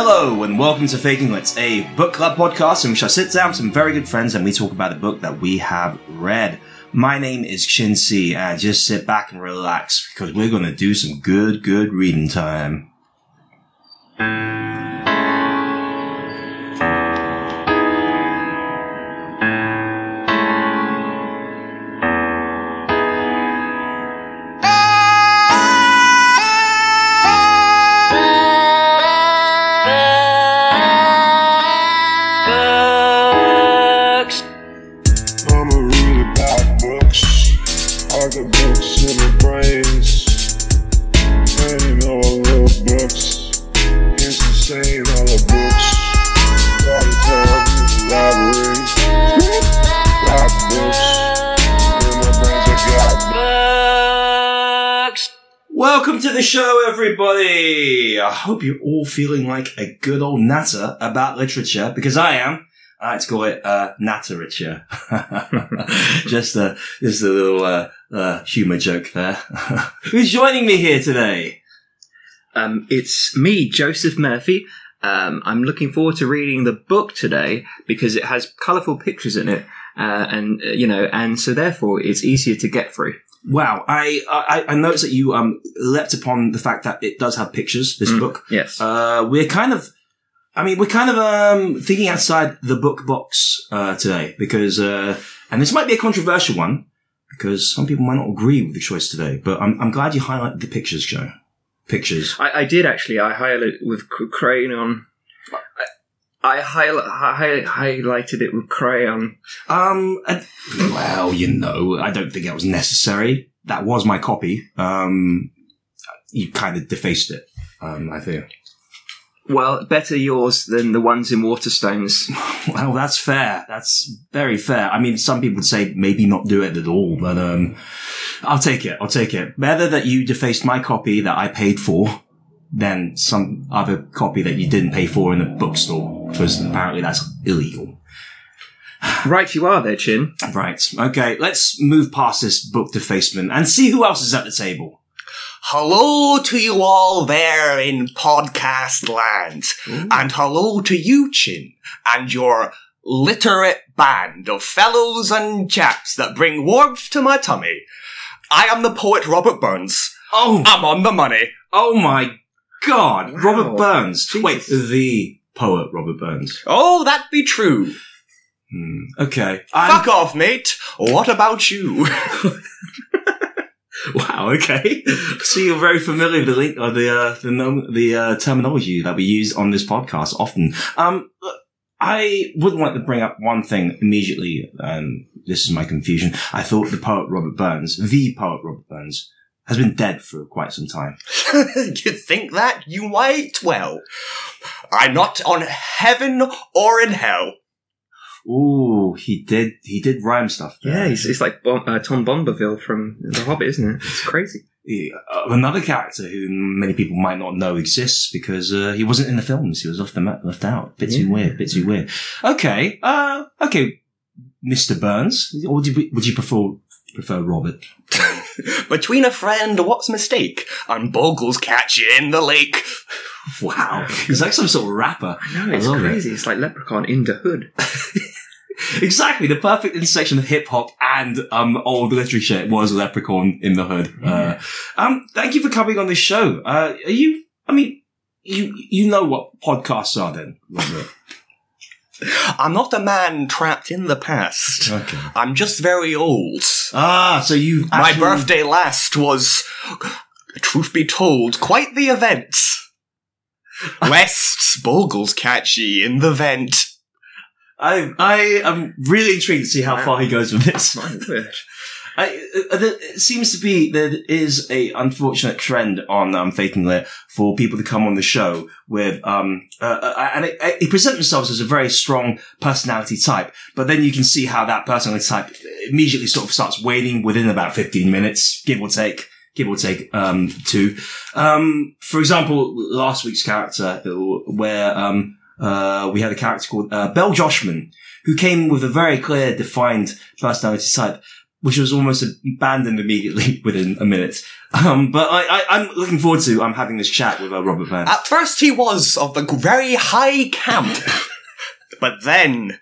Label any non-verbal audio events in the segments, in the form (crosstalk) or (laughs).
Hello and welcome to Faking Lit, a book club podcast in which I sit down with some very good friends and we talk about a book that we have read. My name is Chin Si and just sit back and relax because we're going to do some good, good reading time. Hope you're all feeling like a good old natter about literature, because I am. I like to call it, uh, natteriterature. (laughs) just a, just a little, uh, uh, humor joke there. (laughs) Who's joining me here today? Um, it's me, Joseph Murphy. Um, I'm looking forward to reading the book today because it has colourful pictures in it, uh, and uh, you know, and so therefore it's easier to get through. Wow, I, I, I noticed that you, um, leapt upon the fact that it does have pictures, this Mm. book. Yes. Uh, we're kind of, I mean, we're kind of um, thinking outside the book box uh, today because, uh, and this might be a controversial one because some people might not agree with the choice today. But I'm, I'm glad you highlighted the pictures, Joe. Pictures. I, I did actually. I highlighted it with c- crayon. I, I highli- hi- highlighted it with crayon. Um, well, you know, I don't think that was necessary. That was my copy. Um, you kind of defaced it. Um, I think. Well, better yours than the ones in Waterstones. (laughs) Well, that's fair. That's very fair. I mean, some people would say maybe not do it at all, but um, I'll take it. I'll take it. Better that you defaced my copy that I paid for than some other copy that you didn't pay for in a bookstore, because apparently that's illegal. (sighs) right, you are there, Chin. Right. Okay. Let's move past this book defacement and see who else is at the table. Hello to you all there in podcast land. And hello to you, Chin, and your literate band of fellows and chaps that bring warmth to my tummy. I am the poet Robert Burns. Oh, I'm on the money. oh my God, Wow. Robert Burns. Jesus. Wait, the poet Robert Burns. Oh, that be true. Hmm. Okay. I'm- Fuck off, mate. What about you? (laughs) Wow. Okay. so you're very familiar with the link, or the uh, the nom- the uh, terminology that we use on this podcast often. Um, I would like to bring up one thing immediately. Um, this is my confusion. I thought the poet Robert Burns, the poet Robert Burns, has been dead for quite some time. (laughs) you think that? You might well. I'm not on heaven or in hell. Ooh, he did. He did rhyme stuff. there. Yeah, he's, it's like Bon- uh, Tom Bombadil from The Hobbit, isn't it? It's crazy. Yeah, uh, another character who many people might not know exists because uh, he wasn't in the films. He was left, them, left out. Bit too Yeah. weird. Bit too weird. Okay. Uh, okay. Mr. Burns, or would you, would you prefer prefer Robert? (laughs) (laughs) Between a friend, what's mistake? And Bogles catch you in the lake. (sighs) Wow, (laughs) he's like some sort of rapper. I know, it's it. crazy. It's like Leprechaun in the hood. (laughs) Exactly, the perfect intersection of hip hop and um old literature was Leprechaun in the Hood. Uh, um, thank you for coming on this show. Uh, are you? I mean, you you know what podcasts are then? I'm not a man trapped in the past. Okay. I'm just very old. Ah, so you My birthday last was, truth be told, quite the event. (laughs) West's Bogles catchy in the vent. I I am really intrigued to see how far he goes with this. I, uh, it seems to be there is a unfortunate trend on um, Faking Lit for people to come on the show with um uh, uh, and it present themselves as a very strong personality type, but then you can see how that personality type immediately sort of starts waning within about fifteen minutes, give or take. Give or take um, two. Um, for example, last week's character, where um, uh, we had a character called uh, Bell Joshman, who came with a very clear, defined personality type. Which was almost abandoned immediately (laughs) within a minute. Um, but I, I, I'm looking forward to um, having this chat with uh, Robert Burns. At first, he was of the very high camp, (laughs) but then,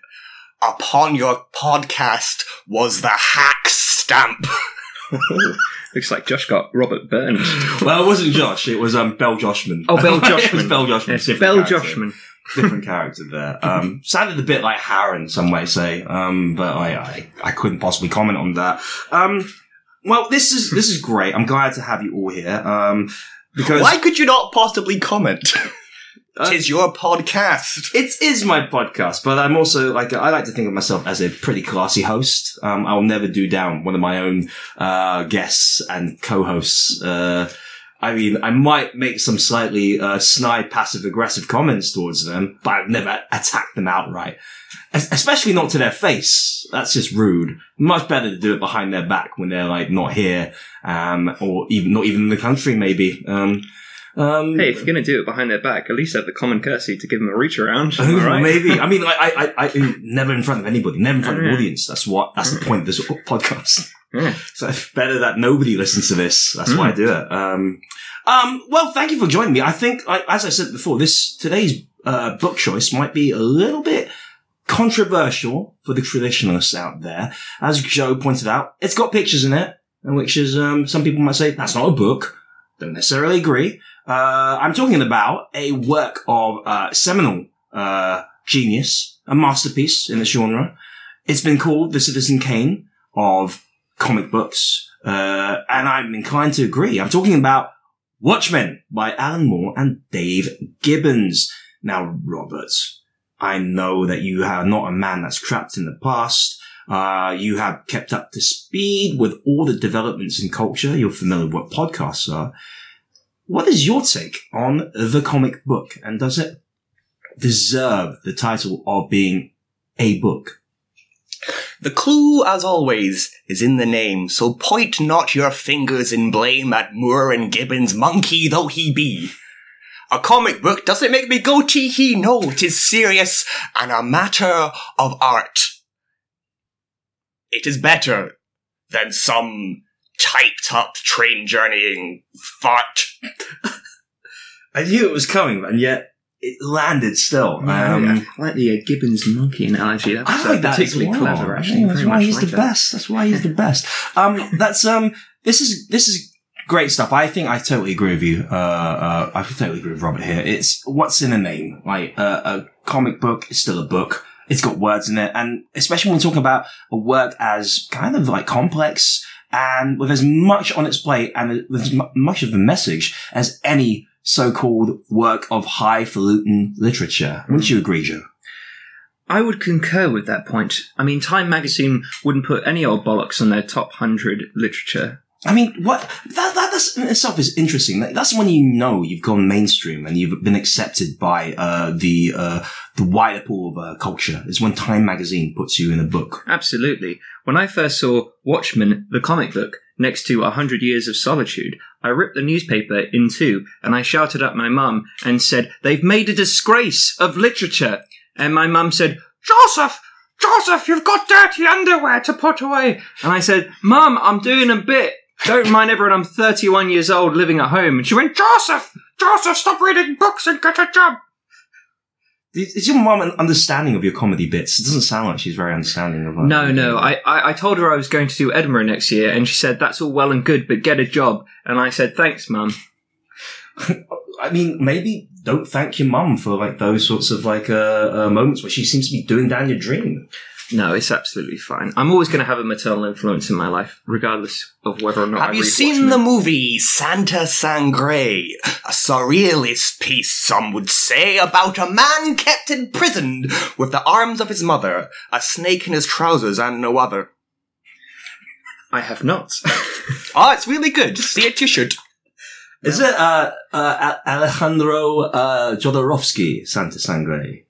upon your podcast, was the hack stamp. (laughs) Looks like Josh got Robert Burns. well, it wasn't Josh; it was um, Bell Joshman. Oh, Bell it was Joshman. Bell Joshman. Yes, Bell character. Joshman. Different (laughs) character there. Um, sounded a bit like Harren, some might say, um, but I, I, I couldn't possibly comment on that. Um, well, this is this is great. I'm glad to have you all here. Um, because Why could you not possibly comment? (laughs) Uh, Tis your podcast. it is my podcast, but I'm also like I like to think of myself as a pretty classy host. Um, I'll never do down one of my own uh, guests and co-hosts. Uh, I mean, I might make some slightly uh, snide, passive-aggressive comments towards them, but I've never attacked them outright. Es- Especially not to their face. That's just rude. Much better to do it behind their back when they're like not here, um, or even not even in the country, maybe. Um, um, Hey, if you're going to do it behind their back, at least have the common courtesy to give them a reach around. (laughs) Right? Maybe. I mean, like, I, I, I, never in front of anybody, never in front of Yeah. audience. That's what, that's the point of this (laughs) podcast. Yeah. So it's better that nobody listens to this. That's why I do it. Um, um, well, thank you for joining me. I think, like, as I said before, this, today's, uh, book choice might be a little bit controversial for the traditionalists out there. As Joe pointed out, it's got pictures in it, and which is, um, some people might say that's not a book. Don't necessarily agree. Uh, I'm talking about a work of, uh, seminal, uh, genius, a masterpiece in the genre. It's been called the Citizen Kane of comic books, uh, and I'm inclined to agree. I'm talking about Watchmen by Alan Moore and Dave Gibbons. Now, Robert, I know that you are not a man that's trapped in the past. Uh, you have kept up to speed with all the developments in culture. You're familiar with what podcasts are. What is your take on the comic book, and does it deserve the title of being a book? The clue, as always, is in the name, so point not your fingers in blame at Moore and Gibbons, monkey though he be. A comic book doesn't make me go tee hee, no, tis serious and a matter of art. It is better than some typed up train journeying fart. I knew it was coming, and yet it landed still. Yeah, Um, yeah. I like the uh, Gibbons monkey analogy. That's I uh, like that as particularly well. clever, actually. Yeah, that's why he's like the that. best. That's why he's the (laughs) best. Um, that's um, this is this is great stuff. I think I totally agree with you. Uh, uh, I totally agree with Robert here. It's what's in a name. Like uh, a comic book is still a book. It's got words in it, and especially when we're talking about a work as kind of like complex and with as much on its plate and with as much of the message as any so-called work of highfalutin literature. Hmm. Wouldn't you agree, Joe? I would concur with that point. I mean, Time magazine wouldn't put any old bollocks on their top 100 literature. I mean, what that, that that's in itself is interesting. That- That's when you know you've gone mainstream and you've been accepted by uh, the uh, the wider pool of uh, culture. It's when Time magazine puts you in a book. Absolutely. When I first saw Watchmen, the comic book, next to A Hundred Years of Solitude, I ripped the newspaper in two and I shouted at my mum and said, They've made a disgrace of literature. And my mum said, Joseph! Joseph, you've got dirty underwear to put away. And I said, Mum, I'm doing a bit. Don't mind everyone, I'm 31 years old living at home. And she went, Joseph! Joseph, stop reading books and get a job! Is your mum an understanding of your comedy bits? It doesn't sound like she's very understanding of. No, no. I, I, I told her I was going to do Edinburgh next year, and she said, That's all well and good, but get a job. And I said, Thanks, Mum. (laughs) I mean, maybe don't thank your mum for like those sorts of like uh, uh, moments where she seems to be doing down your dream. No, it's absolutely fine. I'm always going to have a maternal influence in my life, regardless of whether or not I Have you read seen the movie Santa Sangre? A surrealist piece, some would say, about a man kept imprisoned with the arms of his mother, a snake in his trousers, and no other. I have not. (laughs) Oh, it's really good. See it, you should. Is it uh, uh, Alejandro uh, Jodorowsky, Santa Sangre?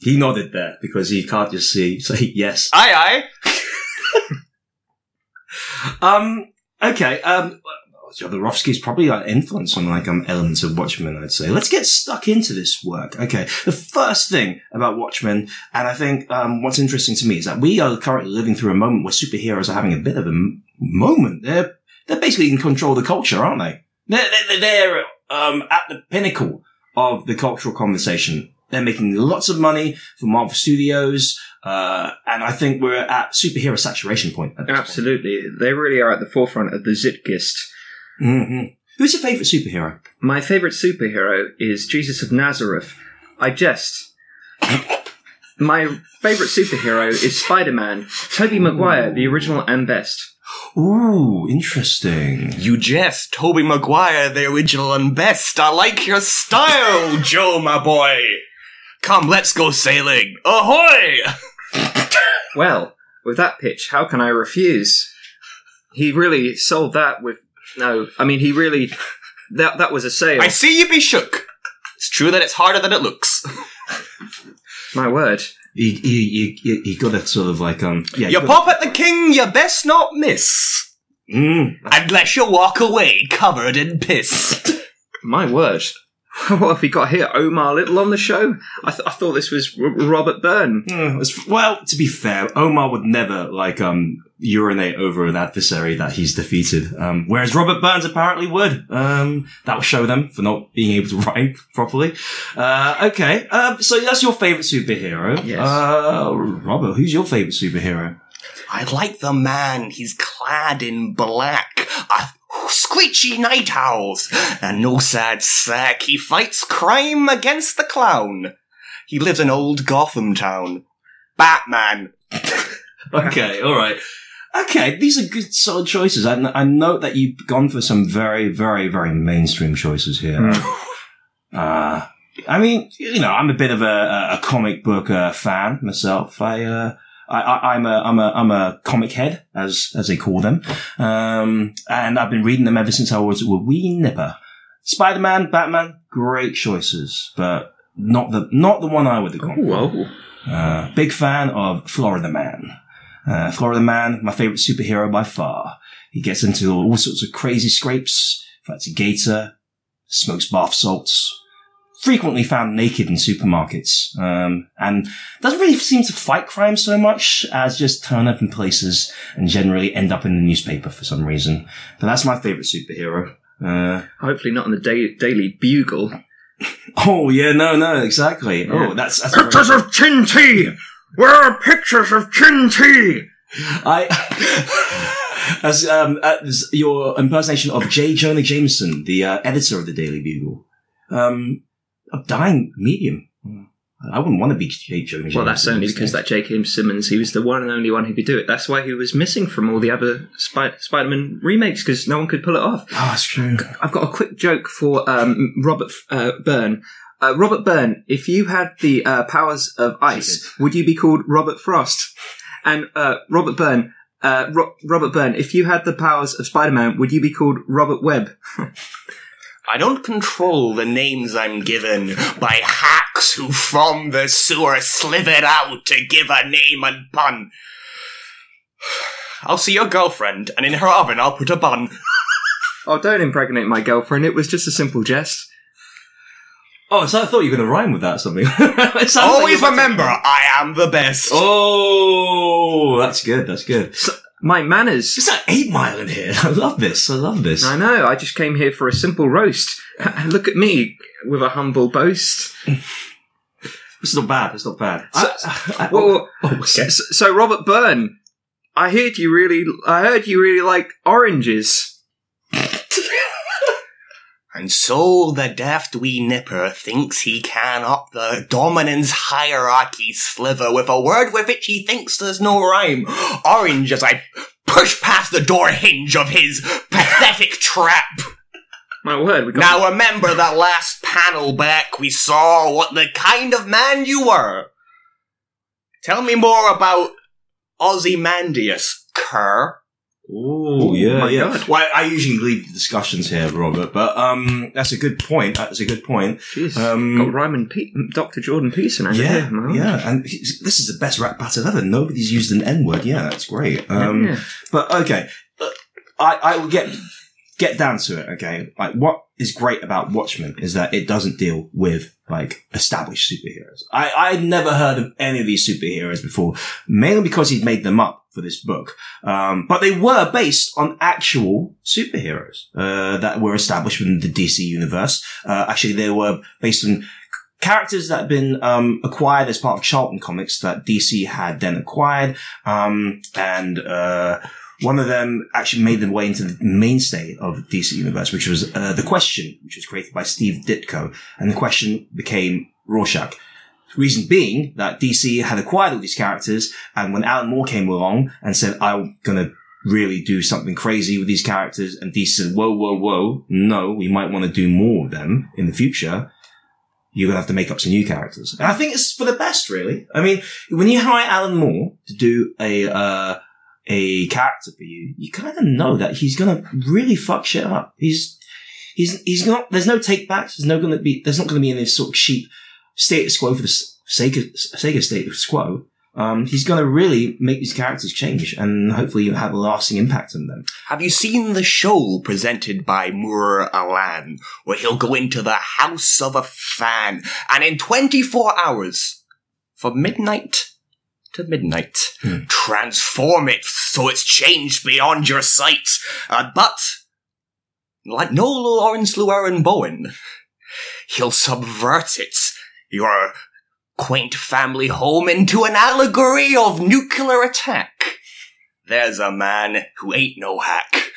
He nodded there because he can't just see (laughs) say yes. Aye, aye. (laughs) Um. Okay. Um. Jodorowsky's probably got influence on like um elements of Watchmen. I'd say. Let's get stuck into this work. Okay, the first thing about Watchmen, and I think um what's interesting to me is that we are currently living through a moment where superheroes are having a bit of a m- moment. They're they're basically in control of the culture, aren't they? They're they're, they're um at the pinnacle of the cultural conversation. They're making lots of money for Marvel Studios, uh, and I think we're at superhero saturation point. At this point. Absolutely. They really are at the forefront of the Zeitgeist. hmm Who's your favorite superhero? My favorite superhero is Jesus of Nazareth. I jest. My favorite superhero is Spider Man, Tobey Maguire, the original and best. Ooh, interesting. You jest, Tobey Maguire, the original and best. I like your style, Joe, my boy. Come, let's go sailing. Ahoy! Well, with that pitch, how can I refuse? He really sold that with no. I mean, he really that that was a sale. I see you be shook. It's true that it's harder than it looks. My word. You, you, you, you, you got to sort of like, um, yeah. You got- pop at the king, you best not miss. Mm. Unless you walk away covered in piss. My word. (laughs) What have we got here? Omar Little on the show? I, th- I thought this was R- Robert Byrne. Mm, well, to be fair, Omar would never like um urinate over an adversary that he's defeated. Um, whereas Robert Burns apparently would. Um, that will show them for not being able to (laughs) rhyme properly. Uh, okay. Um, so that's your favorite superhero. Yes. Uh, Robert, who's your favorite superhero? I like the man. He's clad in black. A screechy night owls. And no sad sack. He fights crime against the clown. He lives in old Gotham town. Batman. (laughs) Okay, all right. Okay, these are good, solid choices. I, I note that you've gone for some very, very, very mainstream choices here. Uh, I mean, you know, I'm a bit of a, a comic book uh, fan myself. I, uh, I, I, I'm a, I'm a, I'm a comic head, as, as they call them. Um, and I've been reading them ever since I was a wee nipper. Spider-Man, Batman, great choices, but not the, not the one I would have gone for. Whoa. Uh, big fan of Florida Man. Uh, Florida Man, my favorite superhero by far. He gets into all sorts of crazy scrapes, fights a gator, smokes bath salts, frequently found naked in supermarkets, um, and doesn't really seem to fight crime so much as just turn up in places and generally end up in the newspaper for some reason. But that's my favorite superhero. Uh, Hopefully not in the da- Daily Bugle. (laughs) oh yeah, no, no, exactly. Yeah. Oh, that's, that's very- of Chin Tea! Where are pictures of Chin Tea? (laughs) I, (laughs) as, um, as your impersonation of J. Jonah Jameson, the uh, editor of the Daily Bugle, um, a dying medium. I wouldn't want to be J. Jonah. Well, that's only because that J.K. Simmons, he was the one and only one who could do it. That's why he was missing from all the other Spy- Spider-Man remakes, because no one could pull it off. Oh, that's true. I've got a quick joke for um, Robert uh, Byrne. Uh, Robert Byrne, if you had the uh, powers of ice, would you be called Robert Frost? And uh, Robert Byrne, uh, Ro- Robert Byrne, if you had the powers of Spider-Man, would you be called Robert Webb? (laughs) I don't control the names I'm given by hacks who from the sewer slithered out to give a name and pun. (sighs) I'll see your girlfriend, and in her oven I'll put a bun. (laughs) Oh, don't impregnate my girlfriend. It was just a simple jest. Oh, so I thought you were going to rhyme with that or something. (laughs) It sounds like Always you're- remember, I am the best. Oh, that's good. That's good. My manners. It's like eight mile in here. (laughs) I love this. I love this. I know. I just came here for a simple roast. (laughs) Look at me with a humble boast. It's not bad. It's not bad. So- I- I- oh, Well, oh, okay. so, so Robert Byrne, I heard you really. I heard you really like oranges. And so the deft wee nipper thinks he can up the dominance hierarchy sliver with a word with which he thinks there's no rhyme. Orange as I push past the door hinge of his pathetic trap. My word, we got Now remember that last panel back we saw what the kind of man you were. Tell me more about Ozymandias, cur. Oh, yeah, my yeah. God. Well, I usually lead the discussions here, Robert, but um, that's a good point. That's a good point. Jeez, Um, got Ryman Pe- Dr. Jordan Peterson Yeah, yeah, and this is the best rap battle ever. Nobody's used an N word. Yeah, that's great. Um, Yeah. But okay, Uh, I I will get get down to it, okay, like what is great about Watchmen is that it doesn't deal with like established superheroes. I, I'd never heard of any of these superheroes before, mainly because he'd made them up for this book. Um, but they were based on actual superheroes, uh, that were established within the DC universe. Uh, actually, they were based on characters that had been um, acquired as part of Charlton Comics that DC had then acquired, um, and uh, one of them actually made their way into the mainstay of DC Universe, which was uh, the Question, which was created by Steve Ditko, and the Question became Rorschach. Reason being that DC had acquired all these characters, and when Alan Moore came along and said, "I'm gonna." Really do something crazy with these characters, and DC said, "Whoa, whoa, whoa! No, we might want to do more of them in the future." you're gonna have to make up some new characters. And I think it's for the best, really. I mean, when you hire Alan Moore to do a uh, a character for you, you kind of know that he's gonna really fuck shit up. He's he's he's not. There's no take backs. There's no gonna be. There's not gonna be any sort of cheap status quo for the sake of sake of status quo. Um, he's gonna really make these characters change, and hopefully have a lasting impact on them. Have you seen the show presented by Moore Alan, where he'll go into the house of a fan, and in 24 hours, from midnight to midnight, Hmm. transform it so it's changed beyond your sight. Uh, but, like no Laurence Llewelyn-Bowen, he'll subvert it, your quaint family home, into an allegory of nuclear attack. There's a man who ain't no hack.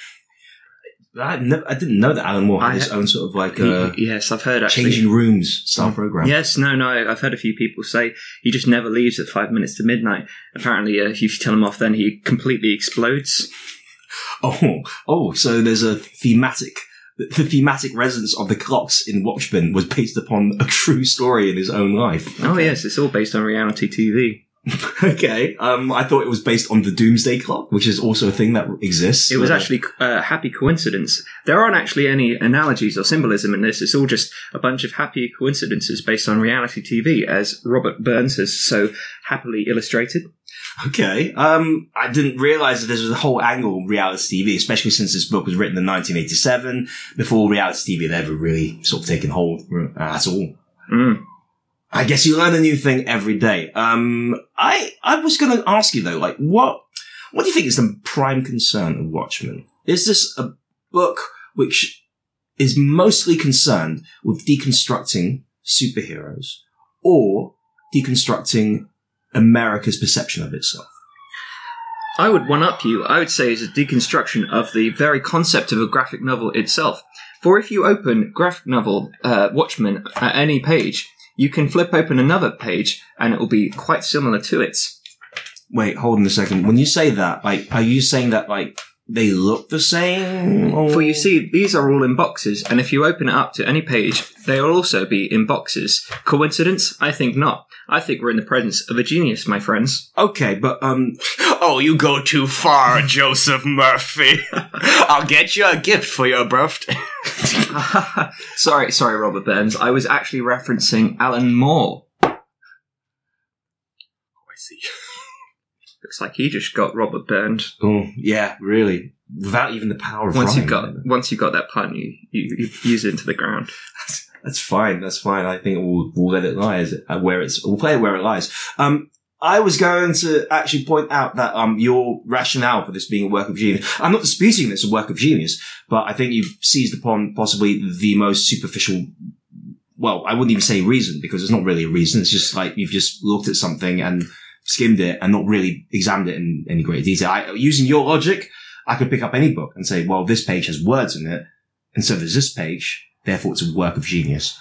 I, never, I didn't know that Alan Moore had I- his own sort of like uh, yes, I've heard actually. changing rooms style program. Yes, no, no. I've heard a few people say he just never leaves at five minutes to midnight. Apparently, uh, if you tell him off, then he completely explodes. (laughs) Oh, oh, so there's a thematic. The thematic resonance of the clocks in Watchmen was based upon a true story in his own life. Oh yes, it's all based on reality TV. (laughs) okay. Um, I thought it was based on the Doomsday Clock, which is also a thing that exists. It was Uh, actually a happy coincidence. There aren't actually any analogies or symbolism in this. It's all just a bunch of happy coincidences based on reality TV, as Robert Burns has so happily illustrated. Okay. Um, I didn't realize that there was a whole angle of reality TV, especially since this book was written in 1987, before reality TV had ever really sort of taken hold uh, at all. Mm. I guess you learn a new thing every day. Um, I, I was going to ask you though, like, what, what do you think is the prime concern of Watchmen? Is this a book which is mostly concerned with deconstructing superheroes or deconstructing America's perception of itself? I would one up you. I would say is a deconstruction of the very concept of a graphic novel itself. For if you open graphic novel uh, Watchmen at any page, you can flip open another page and it will be quite similar to it. Wait, hold on a second. When you say that, like, are you saying that, like, they look the same? Or... For you see, these are all in boxes, and if you open it up to any page, they will also be in boxes. Coincidence? I think not. I think we're in the presence of a genius, my friends. Okay, but, um, (laughs) Oh, you go too far, (laughs) Joseph Murphy. (laughs) I'll get you a gift for your birthday. sorry, sorry, Robert Burns. I was actually referencing Alan Moore. Oh, I see. Looks like he just got Robert burned. oh, yeah, really. Without even the power of Once you've got once you've got that pun, you, you, you use it into the ground. (laughs) That's fine. That's fine. I think we'll, we'll let it lie uh, where it's, we'll play it where it lies. Um, I was going to actually point out that, um, your rationale for this being a work of genius. I'm not disputing this a work of genius, but I think you've seized upon possibly the most superficial, well, I wouldn't even say reason because it's not really a reason. It's just like you've just looked at something and skimmed it and not really examined it in any great detail. I, using your logic, I could pick up any book and say, well, this page has words in it. And so there's this page. Therefore, it's a work of genius.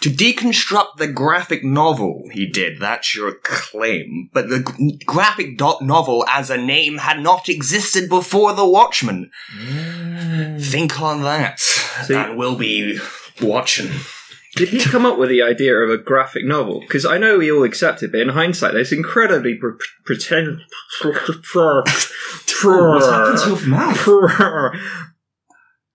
To deconstruct the graphic novel, he did. That's your claim. But the g- graphic dot novel as a name had not existed before The Watchmen. Mm. Think on that. See- and we'll be watching. Did he come up with the idea of a graphic novel? Because I know we all accept it, but in hindsight, there's incredibly pre- pretend. (laughs) What's happened to your mouth? (laughs)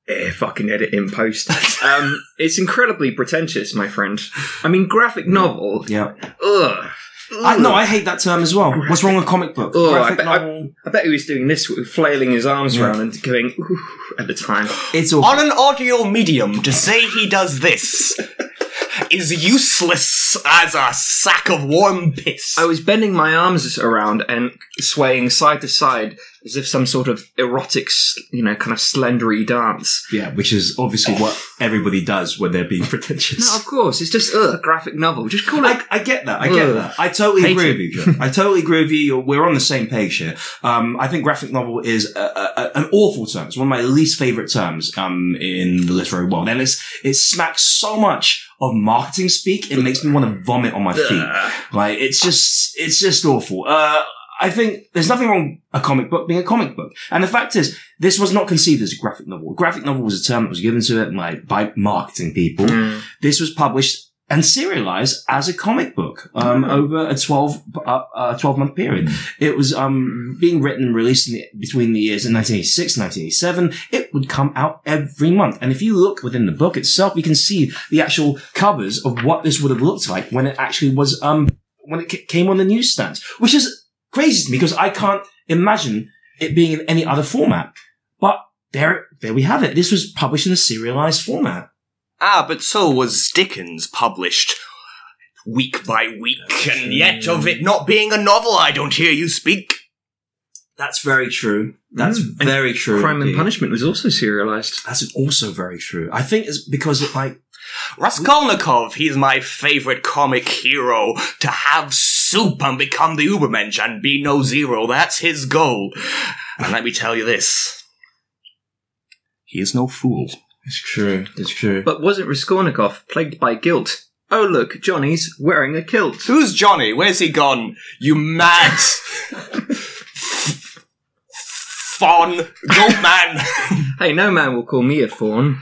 Eh, fucking edit in post. um, it's incredibly pretentious, my friend. I mean, graphic novel. Yeah. Ugh. I, no, I hate that term as well. What's wrong with comic book? Oh, I Graphic bet- I- novel? I bet he was doing this, flailing his arms Yeah. around and going "Ooh," at the time. (gasps) It's all. On an audio medium, to say he does this (laughs) is useless as a sack of warm piss. I was bending my arms around and swaying side to side as if some sort of erotic, you know, kind of slendery dance. Yeah, which is obviously what everybody does when they're being (laughs) pretentious. No, of course, it's just ugh, graphic novel. Just call it. I, I get that. I get Ugh. that. I totally Hate agree it. with you, Joe. I totally agree with you. We're on the same page here. Um, I think graphic novel is a, a, a- an awful term. It's one of my least favorite terms um, in the literary world, and it's it smacks so much of marketing speak. It makes me want to vomit on my feet. Like it's just it's just awful. Uh, I think there's nothing wrong with a comic book being a comic book, and the fact is, this was not conceived as a graphic novel. A graphic novel was a term that was given to it like by marketing people. Mm. This was published and serialized as a comic book um, Mm. over a 12, uh, uh, 12 month period. It was um, being written and released in the, between the years of 1986 and 1987. It would come out every month. And if you look within the book itself, you can see the actual covers of what this would have looked like when it actually was, um, when it came on the newsstands, which is crazy to me because I can't imagine it being in any other format. But there, there we have it. This was published in a serialized format. Ah, but so was Dickens published week by week, and yet of it not being a novel, I don't hear you speak. That's very true. That's Mm. And very true. Crime and. Punishment was also serialized. That's also very true. I think it's because it like Raskolnikov, he's my favorite comic hero. To have soup and become the Ubermensch and be no zero, that's his goal. And let me tell you this. He is no fool. it's true. It's true. But wasn't Raskolnikov plagued by guilt? Oh look, Johnny's wearing a kilt. Who's Johnny? Where's he gone? You mad faun goat man. Hey, no man will call me a fawn.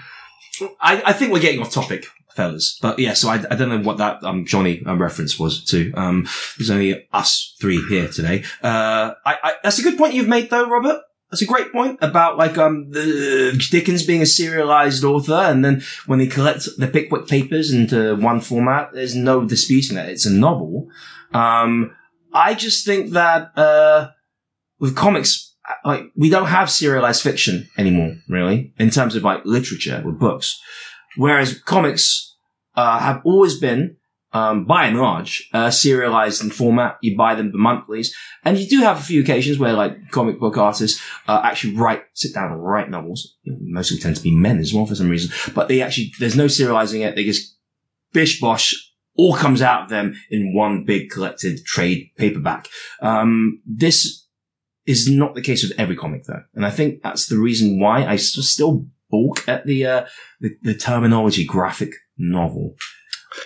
I, I think we're getting off topic, fellas. But yeah, so I, I don't know what that um, Johnny um, reference was to. Um, there's only us three here today. Uh, I, I, that's a good point you've made, though, Robert. That's a great point about like um the Dickens being a serialized author, and then when they collect the Pickwick papers into one format, there's no disputing that it's a novel. Um, I just think that uh, with comics, like we don't have serialized fiction anymore, really, in terms of like literature with books. Whereas comics uh, have always been, um, by and large, uh, serialized in format. You buy them the monthlies, and you do have a few occasions where like comic book artists uh, actually write, sit down and write novels. Mostly tend to be men as well for some reason, but they actually there's no serializing it. They just bish bosh. All comes out of them in one big collected trade paperback. Um, this is not the case with every comic though. And I think that's the reason why I still balk at the, uh, the, the terminology graphic novel.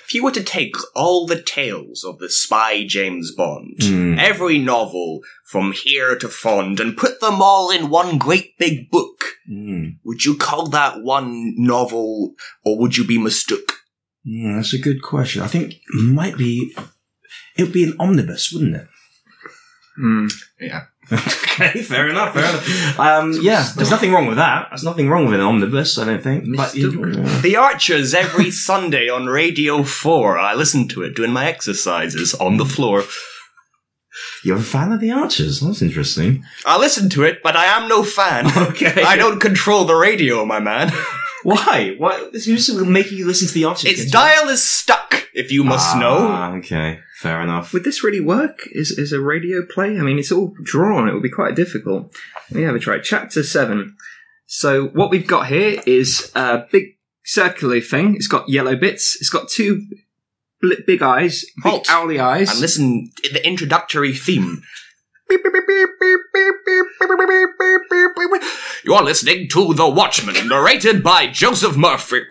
If you were to take all the tales of the spy James Bond, Mm. every novel from here to Fond, and put them all in one great big book, Mm. would you call that one novel, or would you be mistook? Yeah, that's a good question. I think it might be, it would be an omnibus, wouldn't it? Hmm. Yeah. (laughs) okay, fair enough, fair enough. Um, yeah, there's nothing wrong with that. There's nothing wrong with an omnibus, I don't think. But you, Mistook. The Archers every Sunday on Radio 4. I listen to it doing my exercises on the floor. you're a fan of the Archers. That's interesting. I listen to it, but I am no fan. (laughs) Okay. I don't control the radio, my man. (laughs) Why? Why? Who's making you listen to the Archers? Its dial is stuck, if you must know. Ah, Okay, fair enough. Would this really work? Is is a radio play? I mean, it's all drawn. It would be quite difficult. Let me have a try. Chapter seven. So what we've got here is a big circular thing. It's got yellow bits. It's got two bl- big eyes, big Halt. owly eyes. And listen the introductory theme. You are listening to The Watchmen, narrated by Joseph Murphy.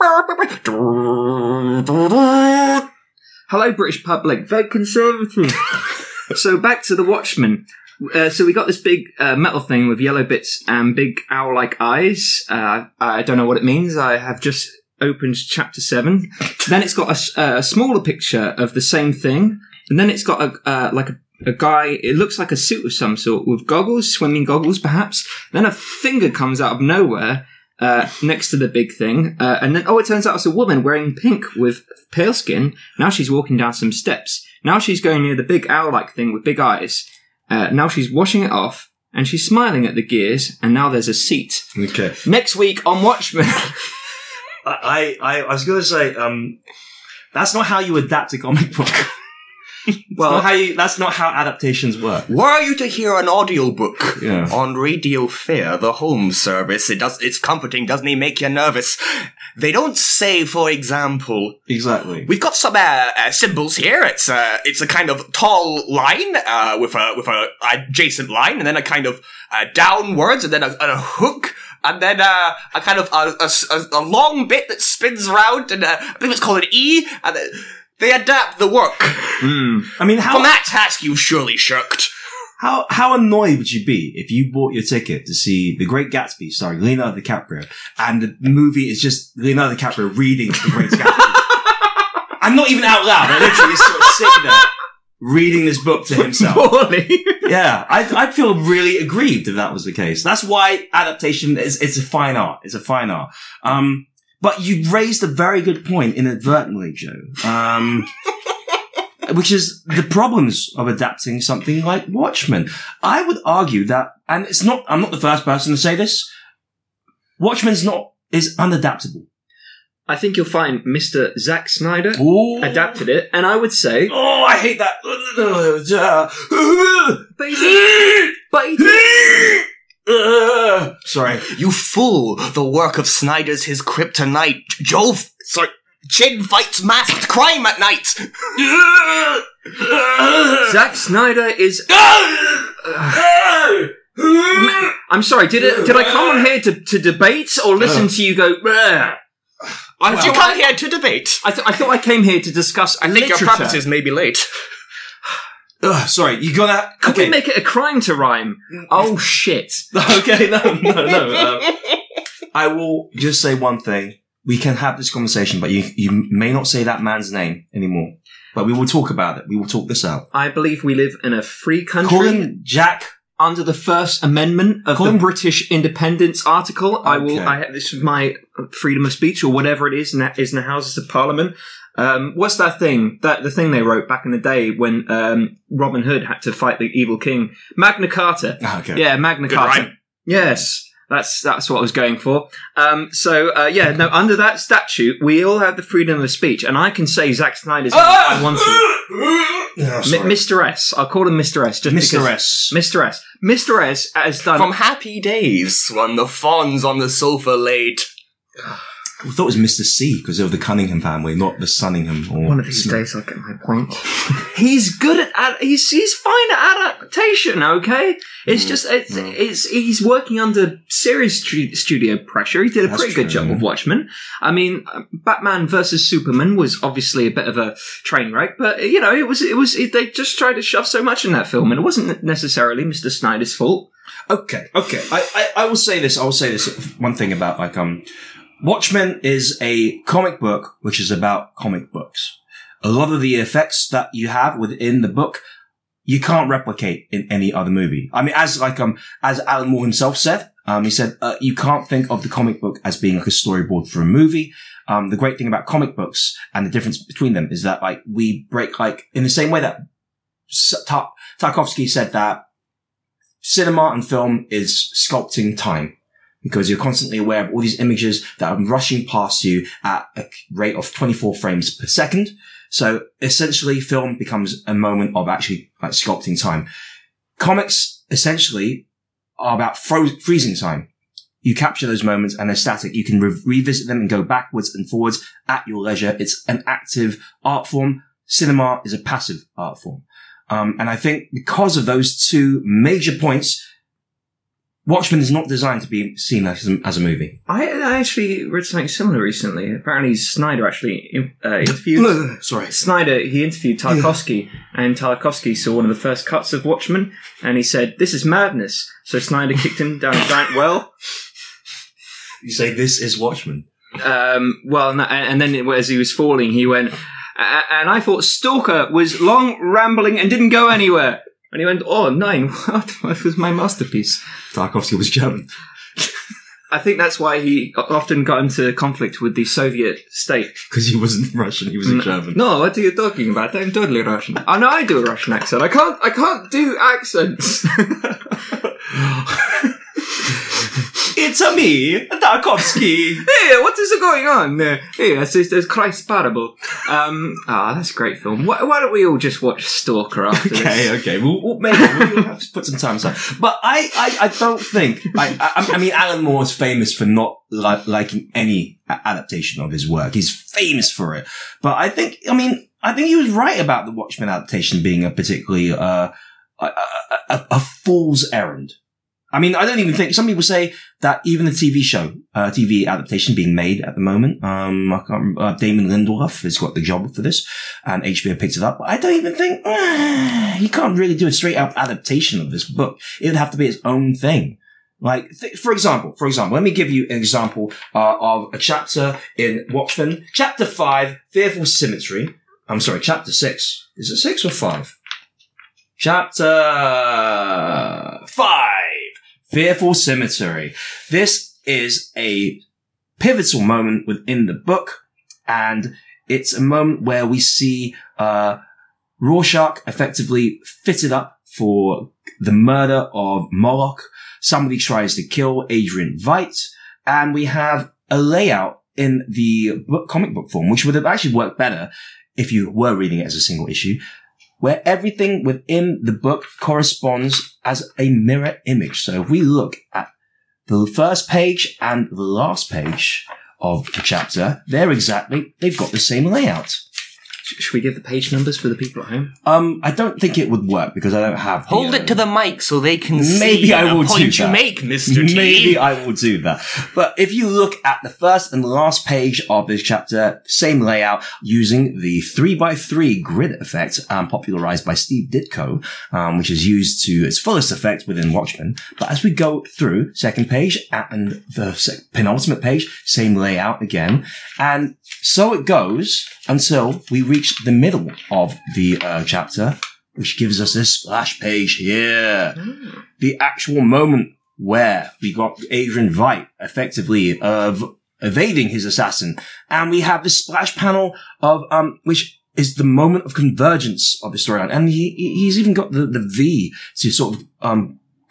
Hello, British public. Very conservative. (laughs) so back to the Watchmen. Uh, so we got this big uh, metal thing with yellow bits and big owl-like eyes. Uh, I don't know what it means. I have just opened chapter seven. then it's got a smaller picture of the same thing, and then it's got a uh, like a, a guy. It looks like a suit of some sort with goggles, swimming goggles, perhaps. Then a finger comes out of nowhere. Uh, next to the big thing, uh, and then oh, it turns out it's a woman wearing pink with pale skin. Now she's walking down some steps. Now she's going near the big owl-like thing with big eyes. Uh, now she's washing it off, and she's smiling at the gears. And now there's a seat. Okay. Next week on Watchmen. (laughs) I, I, I was going to say, um, that's not how you adapt a comic book. (laughs) well, not how you, that's not how adaptations work. Were you to hear an audiobook Yeah. on Radio Fair, the home service, it does it's comforting, doesn't it make you nervous? They don't say, for example, Exactly. We've got some uh, uh, symbols here. It's uh, it's a kind of tall line uh, with a with a adjacent line, and then a kind of uh, downwards, and then a, a hook, and then uh, a kind of a, a a- a long bit that spins around, and uh, I believe it's called an E. And uh, they adapt the work Hmm. I mean, how, from that task. You've surely shirked. how, how annoyed would you be if you bought your ticket to see The Great Gatsby starring Leonardo DiCaprio and the movie is just Leonardo DiCaprio reading The Great Gatsby? (laughs) and not even out loud. I literally just sort of sitting there reading this book to himself. Poorly. Yeah, I'd, I'd feel really aggrieved if that was the case. That's why adaptation is it's a fine art. It's a fine art. Um, but you raised a very good point inadvertently, Joe. Um, (laughs) which is the problems of adapting something like Watchmen. I would argue that, and it's not. I'm not the first person to say this. Watchmen's not is unadaptable. I think you'll find Mr. Zack Snyder Ooh. adapted it, and I would say, Oh, I hate that. (laughs) (laughs) but he did, but he did. (laughs) Sorry. You fool! The work of Snyder's his kryptonite. Jove. sorry, Chin fights masked crime at night. (laughs) Zack Snyder is. (laughs) I'm sorry. Did it? Did I come on here to, to debate or listen to you go? "Bleh"? I, you thought come here to debate. I, th- I thought I came here to discuss. I think your literature. preferences may be late. Ugh, sorry, you gotta. Could okay. we make it a crime to rhyme? Oh shit! (laughs) okay, no, no, no. Um, (laughs) I will just say one thing. We can have this conversation, but you you may not say that man's name anymore. But we will talk about it. We will talk this out. I believe we live in a free country Call him Jack. under the First Amendment of Call the him- British Independence Article. I will. I, this is my freedom of speech or whatever it is, and that is in the Houses of Parliament. Um, what's that thing? That the thing they wrote back in the day when um, Robin Hood had to fight the evil king, Magna Carta. Okay. Yeah, Magna Good Carta. rhyme. Yes, that's that's what I was going for. Um, so uh, yeah, no, under that statute, we all have the freedom of speech, and I can say Zack Snyder's name if I want to. No, M- Mr. S. I'll call him Mr. S. Just Mr. because- S. Mr. S. Mr. S. has done. From happy days when the Fonz on the sofa laid. I thought it was Mr. C because of the Cunningham family, not the Sunningham. Or one of these days, I'll get my point. he's good at, ad- he's he's fine at adaptation. Okay, it's just it's, it's he's working under serious stu- studio pressure. He did a That's pretty good job yeah. of Watchmen. I mean, uh, Batman versus Superman was obviously a bit of a train wreck, but you know, it was it was it, they just tried to shove so much in that film, and it wasn't necessarily Mr. Snyder's fault. Okay, okay. I, I, I will say this. I will say this one thing about like um, Watchmen is a comic book which is about comic books. A lot of the effects that you have within the book, you can't replicate in any other movie. I mean, as like um, as Alan Moore himself said, um, he said uh, you can't think of the comic book as being like a storyboard for a movie. Um, the great thing about comic books and the difference between them is that like we break like in the same way that Tarkovsky said that cinema and film is sculpting time because you're constantly aware of all these images that are rushing past you at a rate of 24 frames per second. So essentially film becomes a moment of actually like sculpting time. Comics essentially are about fro- freezing time. You capture those moments and they're static. You can re- revisit them and go backwards and forwards at your leisure. It's an active art form. Cinema is a passive art form. Um, and I think because of those two major points, Watchmen is not designed to be seen as a, as a movie. I, I actually read something similar recently. Apparently, Snyder actually uh, interviewed Sorry. Snyder, he interviewed Tarkovsky, and Tarkovsky saw one of the first cuts of Watchmen, and he said, "This is madness." So Snyder kicked him down a giant well. You say this is Watchmen. Um, well, and, and then as he was falling, he went, and I thought Stalker was long, rambling, and didn't go anywhere. And he went, "Oh, nine! (laughs) What? What was my masterpiece?" Tarkovsky was German. I think that's why he often got into conflict with the Soviet state. Because he wasn't (laughs) Russian, he was a mm. German. No, what are you talking about? I'm totally Russian. I know I do a Russian accent. I can't. I can't do accents. (laughs) it's a me, Tarkovsky. (laughs) hey, what is going on? Hey, that's Christ parable. Um, ah, that's a great film. Why, why don't we all just watch Stalker after this? Okay, okay. We'll, we'll maybe we'll have to put some time aside. But I, I, I don't think. I, I, I mean, Alan Moore is famous for not li- liking any adaptation of his work. He's famous for it. But I think, I mean, I think he was right about the Watchmen adaptation being a particularly uh, a, a, a, a fool's errand. I mean, I don't even think some people say that even the TV show, uh, TV adaptation being made at the moment, um, I can't remember, uh, Damon Lindelof has got the job for this and HBO picked it up. But I don't even think, eh, (sighs) you can't really do a straight up adaptation of this book. It would have to be its own thing. Like, th- for example, for example, let me give you an example uh, of a chapter in Watchmen, chapter five, Fearful Symmetry. I'm sorry, chapter six. Is it six or five? Chapter five, Fearful Symmetry. This is a pivotal moment within the book, and it's a moment where we see uh, Rorschach effectively fitted up for the murder of Moloch. Somebody tries to kill Adrian Veidt, and we have a layout in the book, comic book form, which would have actually worked better if you were reading it as a single issue, where everything within the book corresponds as a mirror image. So if we look at the first page and the last page of the chapter, they're exactly, they've got the same layout. Sh- Should we give the page numbers for the people at home? Um, I don't think it would work because I don't have. Hold it to the mic so they can see Maybe I will the point do you that. make, Mister T. Maybe I will do that. But if you look at the first and last page of this chapter, same layout using the three by three grid effect, um, popularized by Steve Ditko, um, which is used to its fullest effect within Watchmen. But as we go through second page and the sec- penultimate page, same layout again. And so it goes until we reach the middle of the uh, chapter, which gives us this splash page here. The actual moment where we got Adrian Veidt effectively of evading his assassin, and we have this splash panel of um, which is the moment of convergence of the storyline, and he he- he's even got the the V to sort of um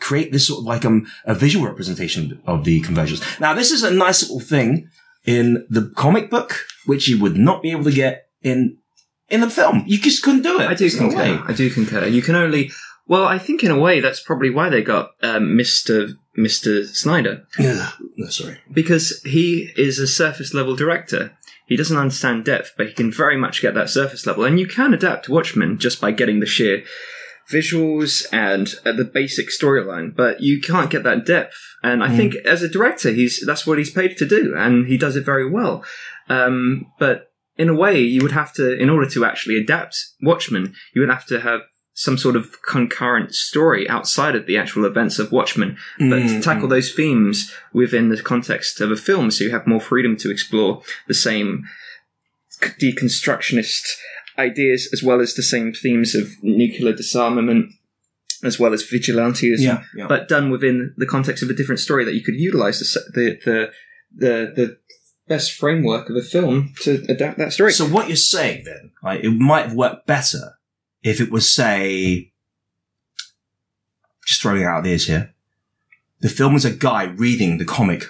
create this sort of like um a visual representation of the convergence. Now this is a nice little thing in the comic book, which you would not be able to get in in the film. You just couldn't do it. I do There's concur. I do concur. You can only. Well, I think in a way that's probably why they got um, Mr. Mr. Snyder Yeah, no, sorry. because he is a surface level director. He doesn't understand depth, but he can very much get that surface level. And you can adapt Watchmen just by getting the sheer visuals and uh, the basic storyline, but you can't get that depth. And I think as a director, he's that's what he's paid to do, and he does it very well. Um, but in a way, you would have to, in order to actually adapt Watchmen, you would have to have some sort of concurrent story outside of the actual events of Watchmen, but to tackle those themes within the context of a film, so you have more freedom to explore the same deconstructionist ideas as well as the same themes of nuclear disarmament as well as vigilantism Yeah, yeah. but done within the context of a different story that you could utilize the the the the, the best framework of a film to adapt that story. So what you're saying then, right, it might have worked better if it was, say, just throwing out ideas here. The film was a guy reading the comic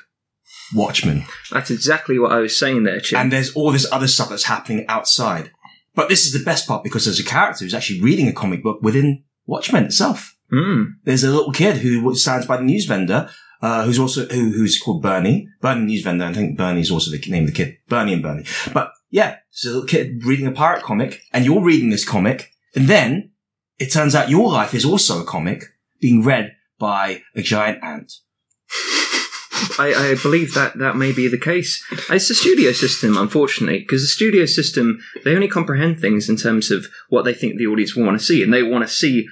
Watchmen, That's exactly what I was saying there, Chip. and there's all this other stuff that's happening outside. But this is the best part because there's a character who's actually reading a comic book within Watchmen itself. Mm. There's a little kid who stands by the news vendor, uh, who's also who, who's called Bernie. Bernie news vendor. I think Bernie's also the name of the kid. Bernie and Bernie. But yeah, it's a little kid reading a pirate comic, and you're reading this comic, and then it turns out your life is also a comic being read by a giant ant. (laughs) I, I believe that that may be the case. It's the studio system, unfortunately, because the studio system they only comprehend things in terms of what they think the audience will want to see, and they want to see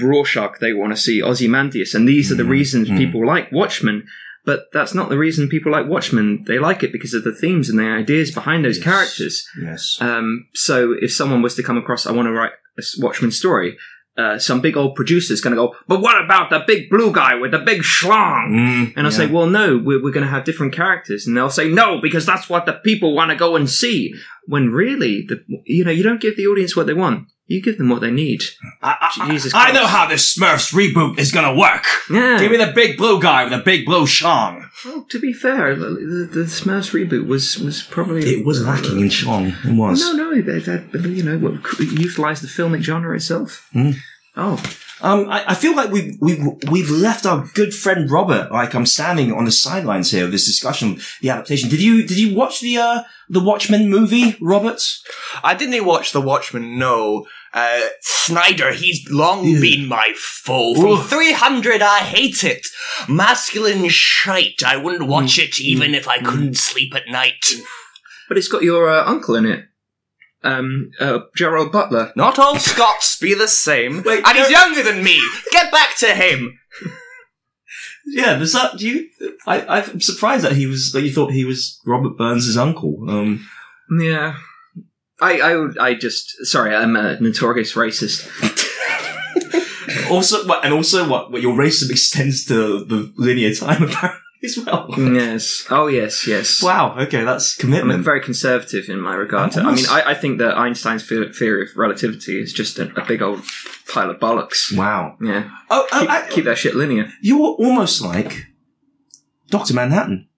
Rorschach, they want to see Ozymandias, and these are the Mhm, reasons mhm. people like Watchmen. But that's not the reason people like Watchmen. They like it because of the themes and the ideas behind those Yes. characters. Yes. Um, so if someone was to come across, I want to write a Watchmen story, uh, some big old producer's going to go, but what about the big blue guy with the big schlong? Mm, And I'll yeah. say, well, no, we're, we're going to have different characters. And they'll say, no, because that's what the people want to go and see. When really, the, you know, you don't give the audience what they want. You give them what they need. I, I- Jesus I know how this Smurfs reboot is gonna work. Yeah. Give me the big blue guy with the big blue shong. Well, to be fair, the, the, the Smurfs reboot was, was probably. It was lacking in shong. It was. No, no, they, they, you know, what, utilised the filmic genre itself. Mm. Oh, Um, I, I feel like we've, we've, we've left our good friend Robert, like I'm standing on the sidelines here of this discussion, the adaptation. Did you, did you watch the, uh, the Watchmen movie, Robert? I didn't watch The Watchmen, no. Uh, Snyder, he's long Yeah. been my foe. From Ooh. 300, I hate it. Masculine shite. I wouldn't watch Mm. it even if I couldn't sleep at night. but it's got your uh, uncle in it, um, uh, Gerald Butler. Not all Scots be the same. Wait, and he's younger than me. Get back to him. Yeah, does that, do you, I, I'm surprised that he was, that you thought he was Robert Burns' uncle. Um, Yeah. I, I, would- I just, sorry, I'm a notorious racist. (laughs) also, what, and also what, what your racism extends to the linear time apparently (laughs) as well. Mm, yes. Oh, yes, yes. Wow, okay, that's commitment. I'm very conservative in my regard to. I mean, I, I think that Einstein's theory of relativity is just a, a big old pile of bollocks. wow. Yeah, Oh, oh keep, I- keep that shit linear. you're almost like Doctor Manhattan.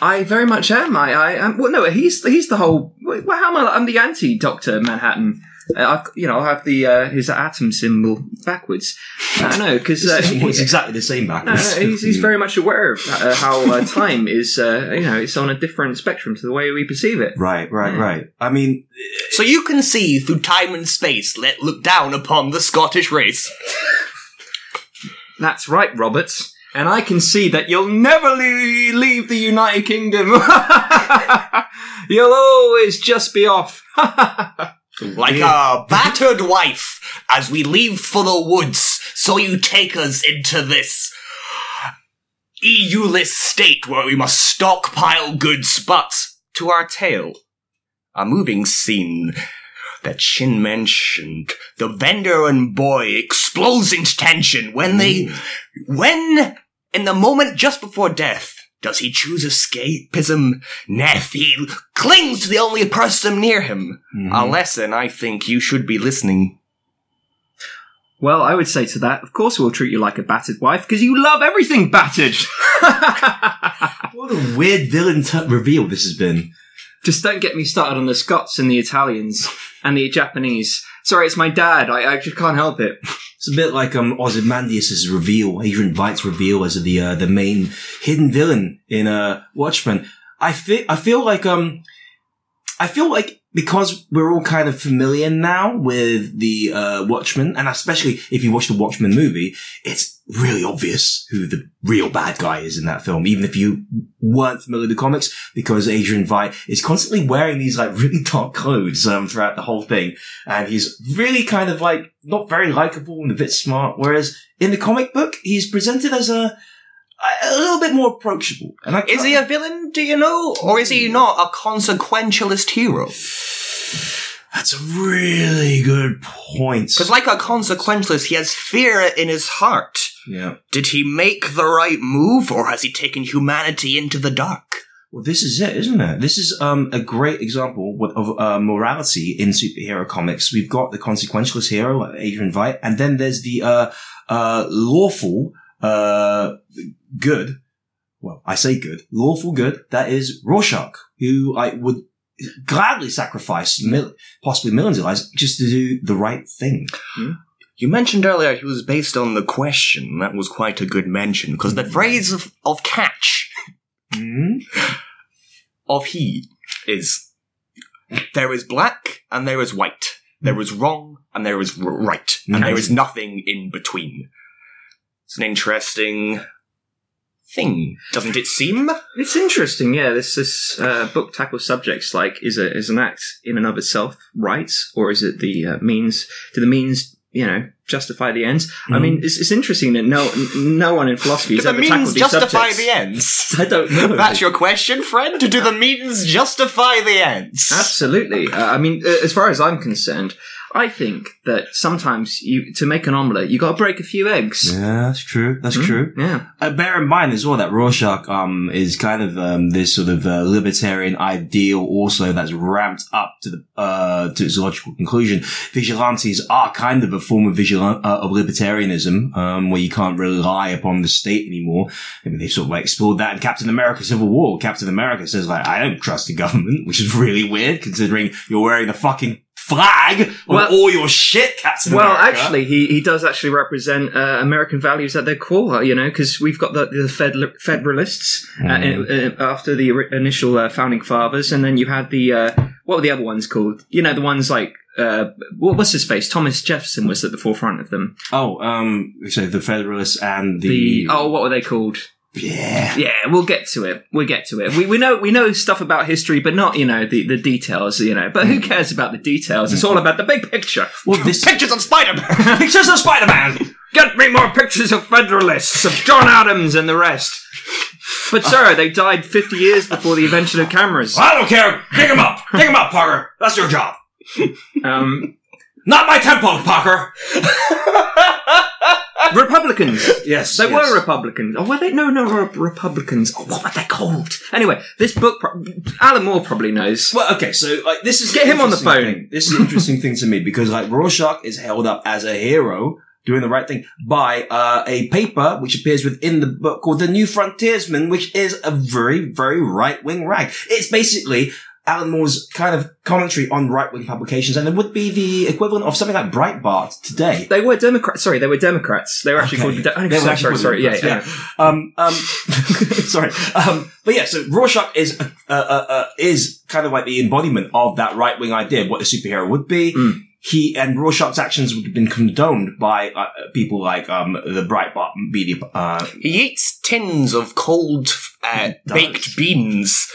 I very much am. I, I am. Well, no, he's he's the whole. Well, how am I? I'm the anti Doctor Manhattan. Uh, I've, you know, I have the uh, his atom symbol backwards. I know because uh, (laughs) it's exactly the same no, backwards. no, he's, he's very much aware of uh, how uh, (laughs) time is. Uh, you know, it's on a different spectrum to the way we perceive it. Right, right, Yeah. right. I mean, So you can see through time and space, let look down upon the Scottish race. That's right, Roberts. And I can see that you'll never le- leave the United Kingdom. (laughs) you'll always just be off. (laughs) Like a battered wife, as we leave for the woods, so you take us into this EU-less state where we must stockpile goods, but to our tale, a moving scene. That Shin mentioned, the vendor and boy explodes into tension when they, when, in the moment just before death, does he choose escapism? Neff, he clings to the only person near him. mhm. A lesson I think you should be listening. well, I would say to that, of course we'll treat you like a battered wife because you love everything battered. (laughs) what a weird villain t- reveal this has been. Just don't get me started on the Scots and the Italians and the Japanese. Sorry, it's my dad. I, I just can't help it. (laughs) It's a bit like um Ozymandias' reveal, Adrian Veidt's reveal as the uh, the main hidden villain in uh Watchmen. I feel I feel like um I feel like because we're all kind of familiar now with the uh, Watchmen, and especially if you watch the Watchmen movie, it's really obvious who the real bad guy is in that film, even if you weren't familiar with the comics, because Adrian Veidt is constantly wearing these like really dark clothes um, throughout the whole thing, and he's really kind of like not very likable and a bit smart. Whereas in the comic book, he's presented as a a little bit more approachable. And I Is he a villain, do you know? Or is he not a consequentialist hero? That's a really good point. Because, like a consequentialist, he has fear in his heart. yeah. Did he make the right move, or has he taken humanity into the dark? Well, this is it, isn't it? This is um, a great example of, of uh, morality in superhero comics. We've got the consequentialist hero, Adrian Veidt, and then there's the uh, uh, lawful uh, good. Well, I say good, lawful good. That is Rorschach, who I would gladly sacrifice mil- possibly millions of lives just to do the right thing. You mentioned earlier he was based on the question. That was quite a good mention, because the phrase of, of catch, hmm of he, is there is black and there is white. There is wrong and there is right. And there is nothing in between. It's an interesting thing, doesn't it seem? It's interesting, yeah. This this uh, book tackles subjects like is a is an act in and of itself rights, or is it the uh, means? Do the means you know justify the ends? I mean, it's, it's interesting that no no one in philosophy has Do the ever tackled means these justify subjects. the ends? (laughs) I don't know. That's your question, friend? Do the means justify the ends? Absolutely. Uh, I mean, uh, as far as I'm concerned, I think that sometimes you to make an omelette, you got to break a few eggs. Yeah, that's true. That's true. Yeah. Uh, bear in mind as well that Rorschach um, is kind of um, this sort of uh, libertarian ideal also that's ramped up to the uh, to its logical conclusion. Vigilantes are kind of a form of vigilant uh, of libertarianism um, where you can't rely upon the state anymore. I mean, they've sort of like explored that in Captain America: Civil War. Captain America says like, "I don't trust the government," (laughs) which is really weird considering you're wearing the fucking flag on Well- all your shit, Captain Well, America. actually, he, he does actually represent uh, American values at their core, you know, because we've got the, the Fed, Federalists uh, Mm. uh, after the initial uh, founding fathers, and then you had the uh, what were the other ones called? You know, the ones like uh, what was his face? Thomas Jefferson was at the forefront of them. Oh, um, so the Federalists and The, the, oh, what were they called? Yeah. Yeah, we'll get to it. We'll get to it. We, we know we know stuff about history, but not you know the, the details. You know, but who cares about the details? It's all about the big picture. Well, this (laughs) Pictures of Spider-Man! (laughs) pictures of Spider-Man. Get me more pictures of Federalists, of John Adams and the rest. But sir, they died 50 years before the invention of cameras. I don't care. Dig him up. Dig him up, Parker. That's your job. Um, Not my tempo, Parker. (laughs) Republicans. (laughs) Yes, They yes. were Republicans. Oh, were they? No, no, Re- Republicans. Oh, what were they called? Anyway, this book, pro- Alan Moore probably knows. Well, okay, so like this is Get him on the phone. thing. This is an interesting thing to me because like Rorschach is held up as a hero doing the right thing by uh, a paper which appears within the book called The New Frontiersman, which is a very very right wing rag. It's basically. Alan Moore's kind of commentary on right-wing publications, and it would be the equivalent of something like Breitbart today. They were Democrats. Sorry, they were Democrats. They were actually Okay. called. De- oh, They were sorry, actually sorry, called sorry. Yeah, Democrats, yeah. Um, um, (laughs) sorry. Um, but yeah, so Rorschach is, uh, uh, uh, is kind of like the embodiment of that right wing idea of what a superhero would be. Mm. He and Rorschach's actions would have been condoned by uh, people like um, the Breitbart media. Uh, He eats tins of cold, uh, baked beans.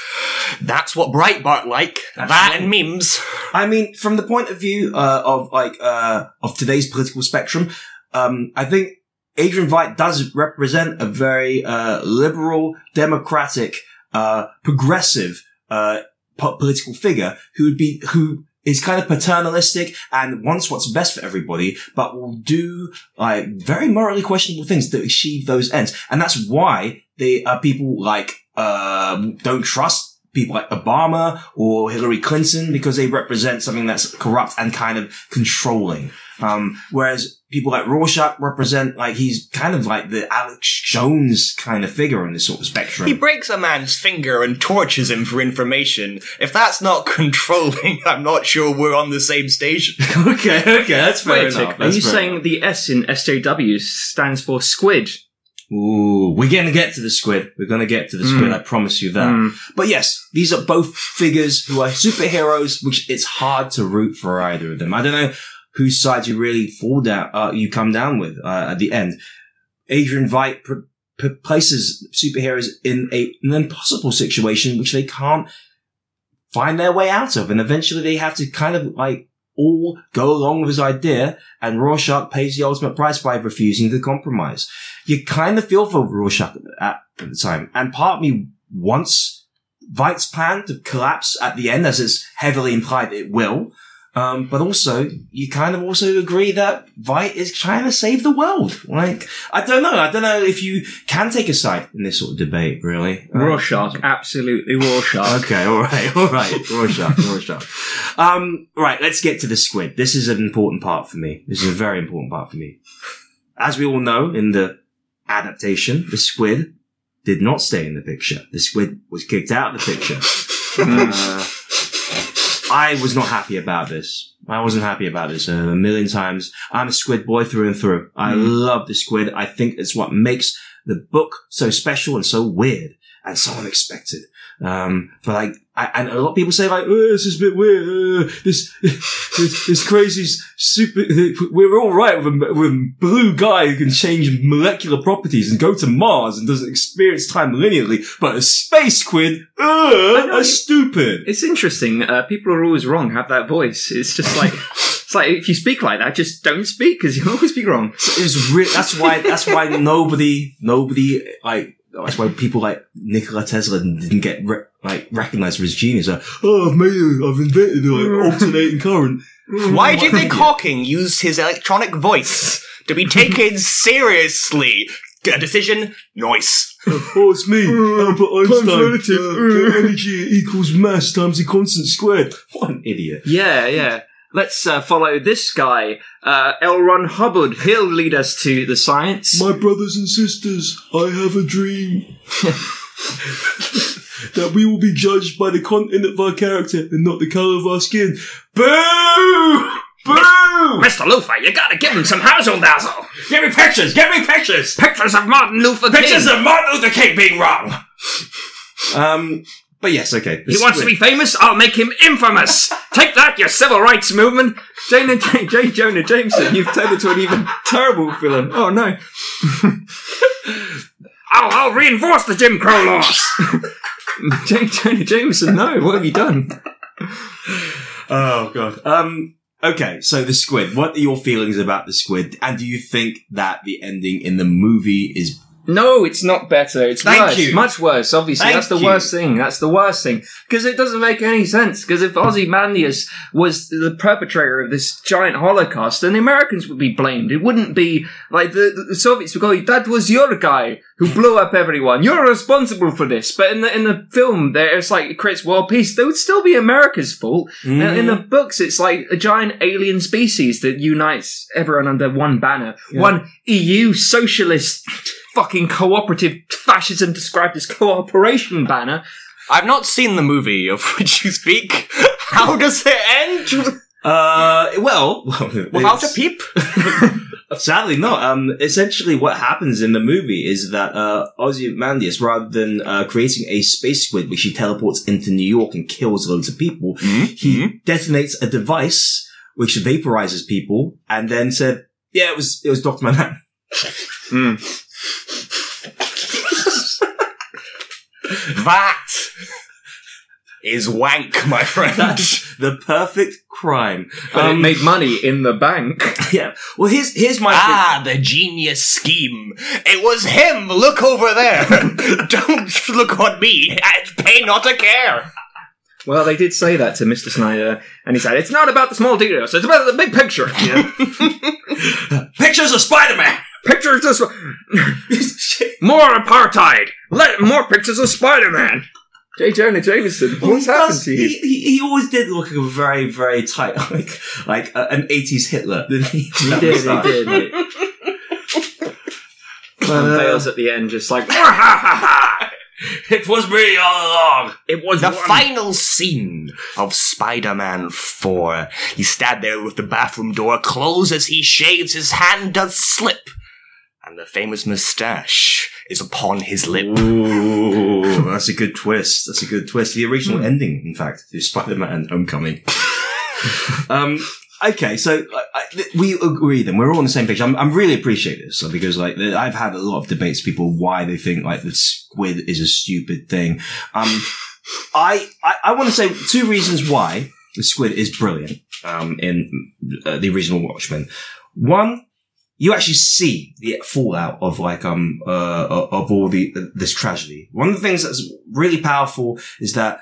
That's what Breitbart like. That's that right. and memes. I mean, from the point of view uh, of like uh, of today's political spectrum, um, I think Adrian Veidt does represent a very uh, liberal, democratic, uh, progressive uh, po- political figure who would be who is kind of paternalistic and wants what's best for everybody, but will do like very morally questionable things to achieve those ends, and that's why they uh, people like uh, don't trust people like Obama or Hillary Clinton because they represent something that's corrupt and kind of controlling. Um, whereas people like Rorschach represent like he's kind of like the Alex Jones kind of figure in this sort of spectrum. He breaks a man's finger and tortures him for information. If that's not (laughs) controlling, I'm not sure we're on the same station. (laughs) okay, okay, that's fair Wait a enough. tick. Are That's you saying enough. the S in SJW stands for squid? Ooh, we're gonna get to the squid. We're gonna get to the squid. I promise you that. Mm. But yes, these are both figures who are superheroes, which it's hard to root for either of them. I don't know whose side you really fall down, uh, you come down with uh, at the end. Adrian Veidt pr- p- places superheroes in a, an impossible situation which they can't find their way out of, and eventually they have to kind of like all go along with his idea, and Rorschach pays the ultimate price by refusing to compromise. You kind of feel for Rorschach at, at the time, and part of me wants Veidt's plan to collapse at the end, as it's heavily implied it will. Um, but also, you kind of also agree that Veidt is trying to save the world. Like, I don't know. I don't know if you can take a side in this sort of debate, really. Uh, Rorschach, absolutely Rorschach. Okay, all right, all right. Rorschach, Rorschach. Um, right, let's get to the squid. This is an important part for me. This is a very important part for me. As we all know, in the adaptation, the squid did not stay in the picture. The squid was kicked out of the picture. (laughs) Uh, I was not happy about this. I wasn't happy about this uh, a million times. I'm a squid boy through and through. I love the squid. I think it's what makes the book so special and so weird and so unexpected. Um, but like, and a lot of people say like, oh, this is a bit weird. Uh, this, this, this crazy super, we're all right with a, with a blue guy who can change molecular properties and go to Mars and doesn't experience time linearly, but a space squid, uh, are stupid. It's interesting. Uh, people are always wrong. Have that voice. It's just like it's like if you speak like that, just don't speak because you'll always be wrong. It's re- that's why, that's why nobody, nobody, like, that's why people like Nikola Tesla didn't get re- like recognized for his genius. Like, oh, I've made it. I've invented like (laughs) alternating current. Why do you think Hawking used his electronic voice to be taken (laughs) seriously? A decision? Noise. Oh, it's me, Albert Einstein. Uh, energy equals mass times the constant squared. What an idiot. Yeah, yeah. Let's uh, follow this guy, uh, L. Ron Hubbard. He'll lead us to the science. My brothers and sisters, I have a dream. (laughs) that we will be judged by the content of our character and not the colour of our skin. Boo! Boo! Mr. Luther, you gotta give him some hazzle dazzle. Give me pictures! Give me pictures! Pictures of Martin Luther Pictures King. of Martin Luther King being wrong! Um, but yes, okay. he wants to be famous. I'll make him infamous. (laughs) Take that, your civil rights movement. Jonah, J. J. Jonah Jameson, you've turned into an even terrible villain. Oh no. (laughs) I'll, I'll reinforce the Jim Crow laws. (laughs) J. Jonah Jameson, no, what have you done? Oh god. Um. Okay, so the squid. What are your feelings about the squid? And do you think that the ending in the movie is? No, it's not better. It's Thank worse. you. Much worse, obviously. Thank That's the you. worst thing. That's the worst thing. Because it doesn't make any sense. Because if Ozymandias was the perpetrator of this giant Holocaust, then the Americans would be blamed. It wouldn't be like the, the Soviets would go, that was your guy who blew up everyone. You're responsible for this. But in the, in the film, there, it's like it creates world peace. That would still be America's fault. And in the mm-hmm. books, it's like a giant alien species that unites everyone under one banner. Yeah. One EU socialist fucking cooperative fascism described as cooperation banner. I've not seen the movie of (laughs) which you speak. How does it end? Uh. Well. (laughs) Without a peep? (laughs) Sadly not. Um, essentially what happens in the movie is that, uh, Ozymandias, rather than, uh, creating a space squid which he teleports into New York and kills loads of people, he detonates a device which vaporizes people and then said, yeah, it was, it was Dr. Manhattan. That is wank, my friend. That's the perfect crime. But Um, it made money in the bank. (laughs) yeah. Well, here's, here's my Ah, the genius scheme. It was him. Look over there. (laughs) Don't look on me. I pay not to care. Well, they did say that to Mr. Snyder, and he said, it's not about the small details, it's about the big picture. (laughs) pictures of Spider-Man. Pictures just... (laughs) more apartheid! Let more pictures of Spider-Man! J. Jonah Jameson, Well, what's he happened does- to you? He, he, he always did look like a very, very tight, (laughs) like, like uh, an 80s Hitler, didn't he? (laughs) He did, he did. But, And uh, at the end just like, it was me all along. it was The one- final scene of Spider-Man 4. He stood there with the bathroom door closed as he shaves, his hand does slip. And the famous moustache is upon his lip. Ooh, that's a good twist. That's a good twist. The original ending, in fact, to Spider-Man Homecoming. um, okay, so I, I, we agree then. We're all on the same page. I'm, I'm really appreciate this so, because like I've had a lot of debates, with people why they think like the squid is a stupid thing. Um, I, I, I want to say two reasons why the squid is brilliant, um, in uh, the original Watchmen. One, you actually see the fallout of like um uh of all the this tragedy. One of the things that's really powerful is that,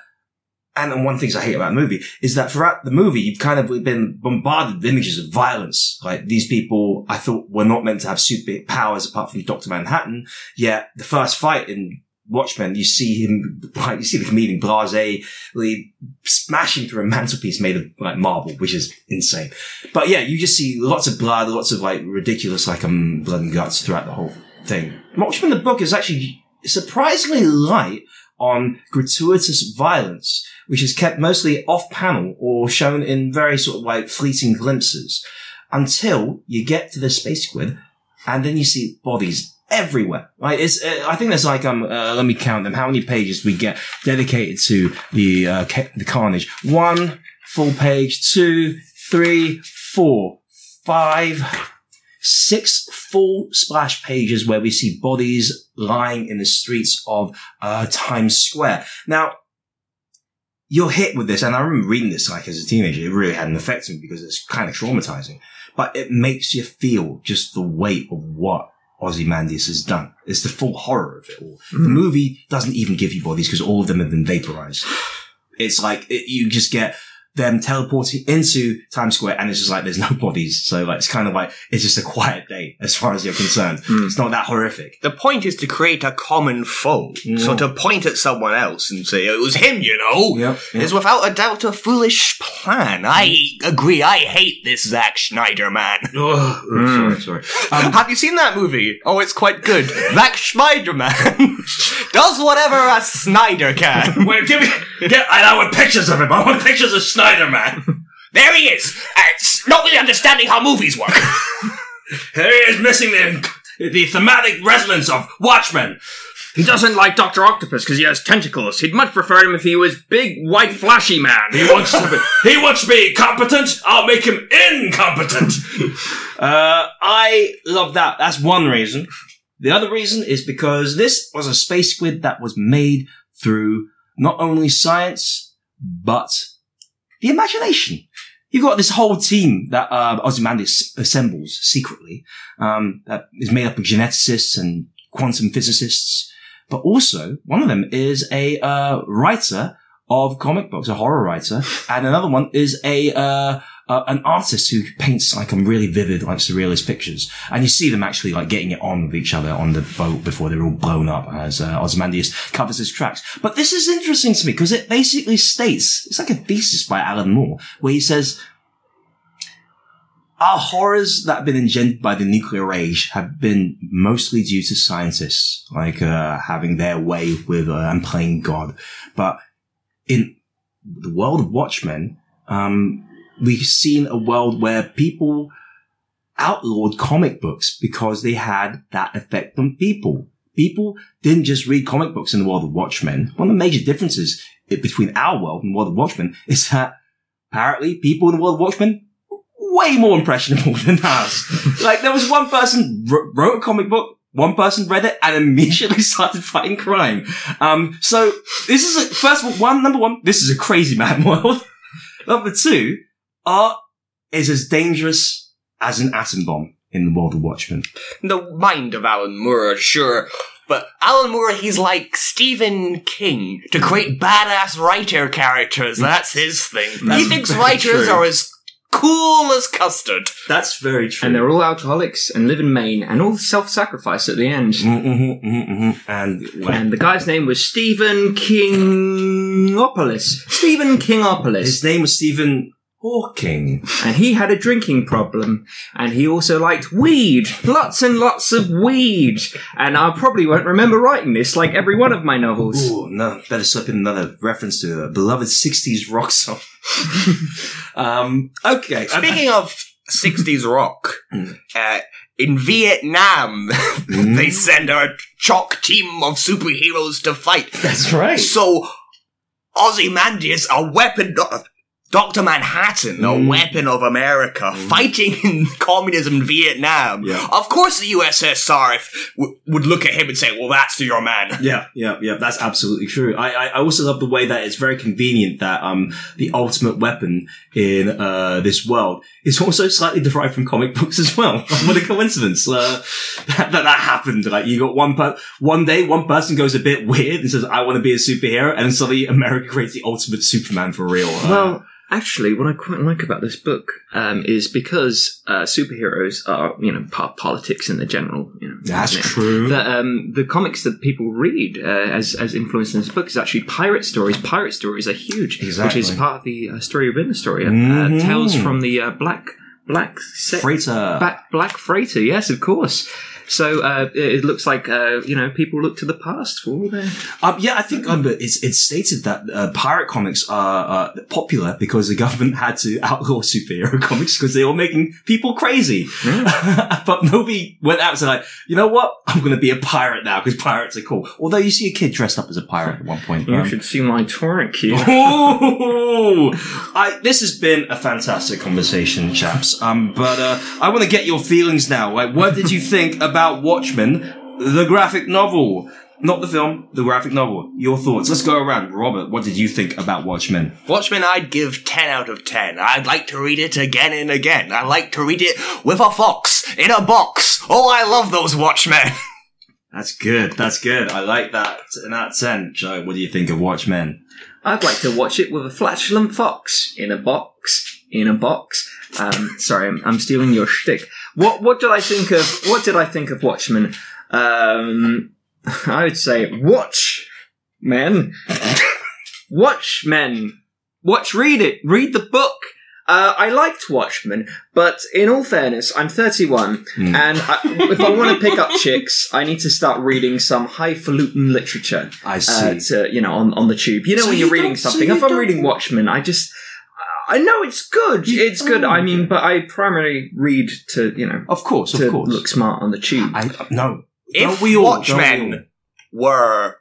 and one of the things I hate about the movie is that throughout the movie you've kind of been bombarded with images of violence. Like these people, I thought were not meant to have super powers apart from Doctor Manhattan. Yet the first fight in Watchmen, you see him, like, (laughs) you see the comedian Blase really smashing through a mantelpiece made of like marble, which is insane. But yeah, you just see lots of blood, lots of like ridiculous like um blood and guts throughout the whole thing. Watchmen the book is actually surprisingly light on gratuitous violence, which is kept mostly off panel or shown in very sort of like fleeting glimpses until you get to the space squid and then you see bodies everywhere. Right? It's, uh, I think there's like, um, uh, let me count them. How many pages we get dedicated to the, uh, ca- the carnage? One full page, two, three, four, five, six full splash pages where we see bodies lying in the streets of, uh, Times Square. Now, you're hit with this, and I remember reading this like as a teenager. It really had an effect on me because it's kind of traumatizing, but it makes you feel just the weight of what Ozymandias has done. It's the full horror of it all. The hmm. movie doesn't even give you bodies because all of them have been vaporized. It's like it, you just get them teleporting into Times Square, and it's just like there's no bodies. So like it's kind of like it's just a quiet day as far as you're concerned. Hmm. It's not that horrific. The point is to create a common foe. Mm-hmm. So to point at someone else and say, it was him, you know, Yep, yep. is without a doubt a foolish plan. I agree. I hate this Zack Snyder man. (laughs) Oh, sorry, hmm. sorry. Um, Have you seen that movie? Oh, it's quite good. Zack Snyder man (laughs) does whatever a Snyder can. (laughs) Wait, give me. Get, I, I want pictures of him. I want pictures of Snyder Man. There he is. Uh, not really understanding how movies work. (laughs) Here he is missing the the thematic resonance of Watchmen. He doesn't like Doctor Octopus because he has tentacles. He'd much prefer him if he was big, white, flashy man. He wants to be. He wants to be competent. I'll make him incompetent. uh, I love that. That's one reason. The other reason is because this was a space squid that was made through not only science but the imagination. You've got this whole team that uh, Ozymandias assembles secretly um, that is made up of geneticists and quantum physicists, but also one of them is a uh, writer of comic books, a horror writer, and another one is a uh, uh, an artist who paints like um, really vivid, like surrealist pictures. And you see them actually like getting it on with each other on the boat before they're all blown up as uh, Ozymandias covers his tracks. But this is interesting to me because it basically states it's like a thesis by Alan Moore where he says our horrors that have been engendered by the nuclear age have been mostly due to scientists, like uh, having their way with uh, and playing God. But in the world of Watchmen, um, we've seen a world where people outlawed comic books because they had that effect on people. People didn't just read comic books in the world of Watchmen. One of the major differences between our world and the world of Watchmen is that apparently people in the world of Watchmen way more impressionable (laughs) than us. like there was one person wr- wrote a comic book, one person read it and immediately (laughs) started fighting crime. Um, so this is a, first of all, one, number one, this is a crazy (laughs) mad world. number two, art is as dangerous as an atom bomb in the world of Watchmen. the mind of Alan Moore, sure. But Alan Moore, he's like Stephen King. To create badass writer characters, that's his thing. he thinks writers true. are as cool as custard. That's very true. And they're all alcoholics and live in Maine and all self-sacrifice at the end. Mm-hmm, mm-hmm, mm-hmm. And, well, And the guy's name was Stephen Kingopolis. Stephen Kingopolis. his name was Stephen Hawking. And he had a drinking problem. And he also liked weed. Lots and lots of weed. And I probably won't remember writing this like every one of my novels. Ooh, no, better slip in another reference to a beloved 60s rock song. (laughs) um, okay. Speaking of 60s rock, Mm. uh, in Vietnam, Mm. (laughs) they send a chalk team of superheroes to fight. That's right. So, Ozymandias, a weapon, Dr. Manhattan, a Mm. weapon of America, fighting (laughs) in communism in Vietnam. Yeah. Of course, the USSR if, w- would look at him and say, well, that's your man. (laughs) Yeah, yeah, yeah. That's absolutely true. I, I, I also love the way that it's very convenient that um the ultimate weapon in uh this world is also slightly derived from comic books as well. (laughs) what a coincidence uh, that, that that happened. Like you got one per one day, one person goes a bit weird and says, "I want to be a superhero," and suddenly America creates the ultimate Superman for real. Uh, Well, actually, what I quite like about this book um, is because uh, superheroes are, you know, part of politics in the general, you know. that's true. The, um, the comics that people read uh, as as influenced in this book is actually pirate stories. Pirate stories are huge, Exactly. which is part of the uh, story within the story. Uh, Mhm. tales from the uh, black black se- Freighter. Black, black freighter, yes, of course. So uh, it looks like uh, you know people look to the past for their Um, yeah, I think um, it's it's stated that uh, pirate comics are uh, popular because the government (laughs) had to outlaw superhero (laughs) comics because they were making people crazy. (laughs) but nobody went out and said, like, you know what? I'm going to be a pirate now because pirates are cool. Although you see a kid dressed up as a pirate at one point. You Um, should see my torrent queue. Ooh, I, this has been a fantastic conversation, chaps. Um, but uh, I want to get your feelings now. Like, what did you think about Watchmen, the graphic novel? not the film, the graphic novel. Your thoughts. Let's go around. Robert, what did you think about Watchmen? Watchmen, I'd give 10 out of 10. I'd like to read it again and again. I like to read it with a fox in a box. Oh, I love those Watchmen. (laughs) That's good. That's good. I like that. In that sense, Joe, what do you think of Watchmen? I'd like to watch it with a flatulent fox in a box. In a box. Um, sorry, I'm, I'm stealing your shtick. What What did I think of? What did I think of Watchmen? Um, (laughs) I would say watch, men. (laughs) Watchmen. Watch. Read it. Read the book. Uh, I liked Watchmen, but in all fairness, I'm 31, Hmm. and I, if I want to pick up chicks, I need to start reading some highfalutin literature I see. uh, to you know on, on the tube. You know So when you you're reading so something. you if I'm reading Watchmen, I just I know it's good. It's good. oh, I mean, okay. but I primarily read to you know of course, of course. look smart on the tube. I no. If Don't we all? Don't we all? Watchmen were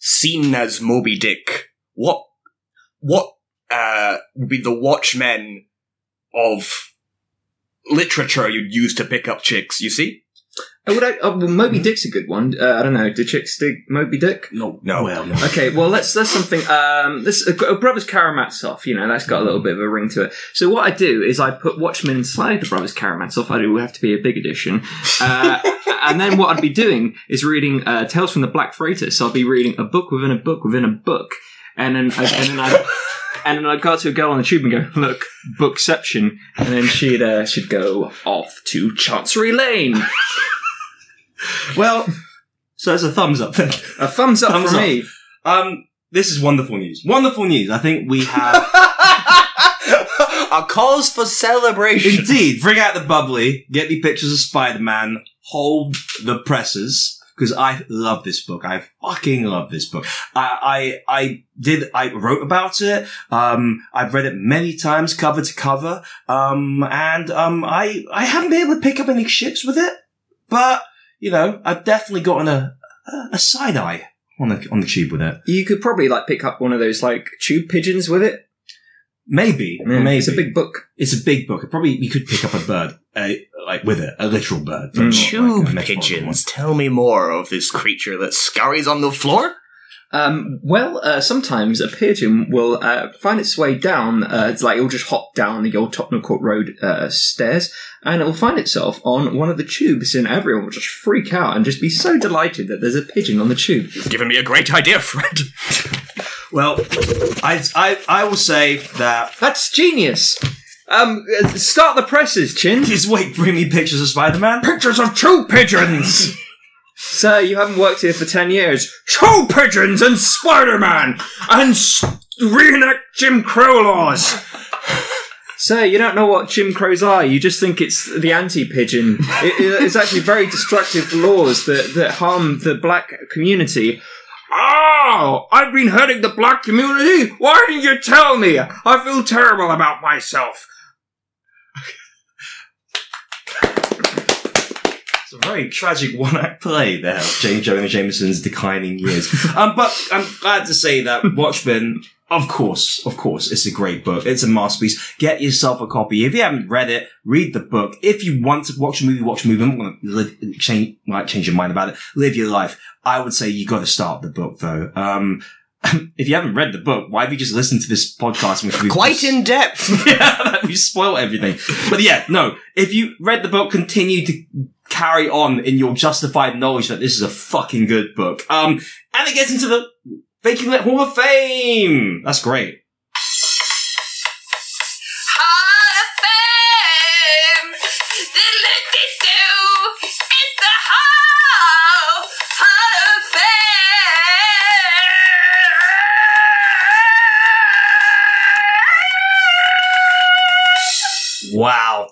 seen as Moby Dick, what, what, uh, would be the Watchmen of literature you'd use to pick up chicks, you see? Oh, would I, oh, well, Moby Dick's a good one. Uh, I don't know. Do chicks dig Moby Dick? No, No. Well, no. Okay, well, let's that's something. Um, this uh, Brothers Karamazov, you know, that's got a little bit of a ring to it. So what I do is I put Watchmen inside the Brothers Karamazov. I do have to be a big edition, uh, and then what I'd be doing is reading uh, Tales from the Black Freighter. So I'd be reading a book within a book within a book, and then I, and then I. And then I'd go to a girl on the tube and go, look, bookception. And then she'd, uh, she'd go off to Chancery Lane. Well, so it's a thumbs up. A thumbs up Thumbs for up. me. um, this is wonderful news. Wonderful news. I think we have (laughs) A cause for celebration. indeed bring out the bubbly. Get me pictures of Spider-Man. Hold the presses. Because I love this book. I fucking love this book. I, I, I did, I wrote about it. Um, I've read it many times, cover to cover. Um, and, um, I, I haven't been able to pick up any ships with it. But, you know, I've definitely gotten a, a, a side eye on the, on the tube with it. You could probably like pick up one of those like tube pigeons with it. Maybe, Yeah, maybe It's a big book. It's a big book. Probably you could pick up a bird, uh, like with it, a literal bird. but Mm. Tube like pigeons. Tell me more of this creature that scurries on the floor. Um, well, uh, sometimes a pigeon will uh, find its way down. Uh, it's like it'll just hop down the old Tottenham Court Road uh, stairs, and it will find itself on one of the tubes, and everyone will just freak out and just be so delighted that there's a pigeon on the tube. You've given me a great idea, Fred. (laughs) Well, I, I, I will say that. That's genius. Um, uh, start the presses, Chin. Just wait, bring me pictures of Spider-Man. Pictures of tube pigeons. (laughs) Sir, you haven't worked here for ten years. Tube pigeons and Spider-Man and reenact Jim Crow laws. Sir, you don't know what Jim Crows are. You just think it's the anti-pigeon. It- it's actually very destructive laws that, that harm the black community. Oh, I've been hurting the black community? Why didn't you tell me? I feel terrible about myself. It's a very tragic one-act play there James Jonah Jameson's declining years. um, but I'm glad to say that Watchmen, of course, of course, it's a great book. It's a masterpiece. Get yourself a copy. If you haven't read it, read the book. If you want to watch a movie, watch a movie. I'm going to change, might change your mind about it. Live your life. I would say you got to start the book though. Um, (laughs) if you haven't read the book, why have you just listened to this podcast? Which we've (laughs) Quite just- in depth. (laughs) yeah, we spoil everything. But yeah, no. If you read the book, continue to carry on in your justified knowledge that this is a fucking good book. Um, and it gets into the Baking Lit Hall of Fame. That's great.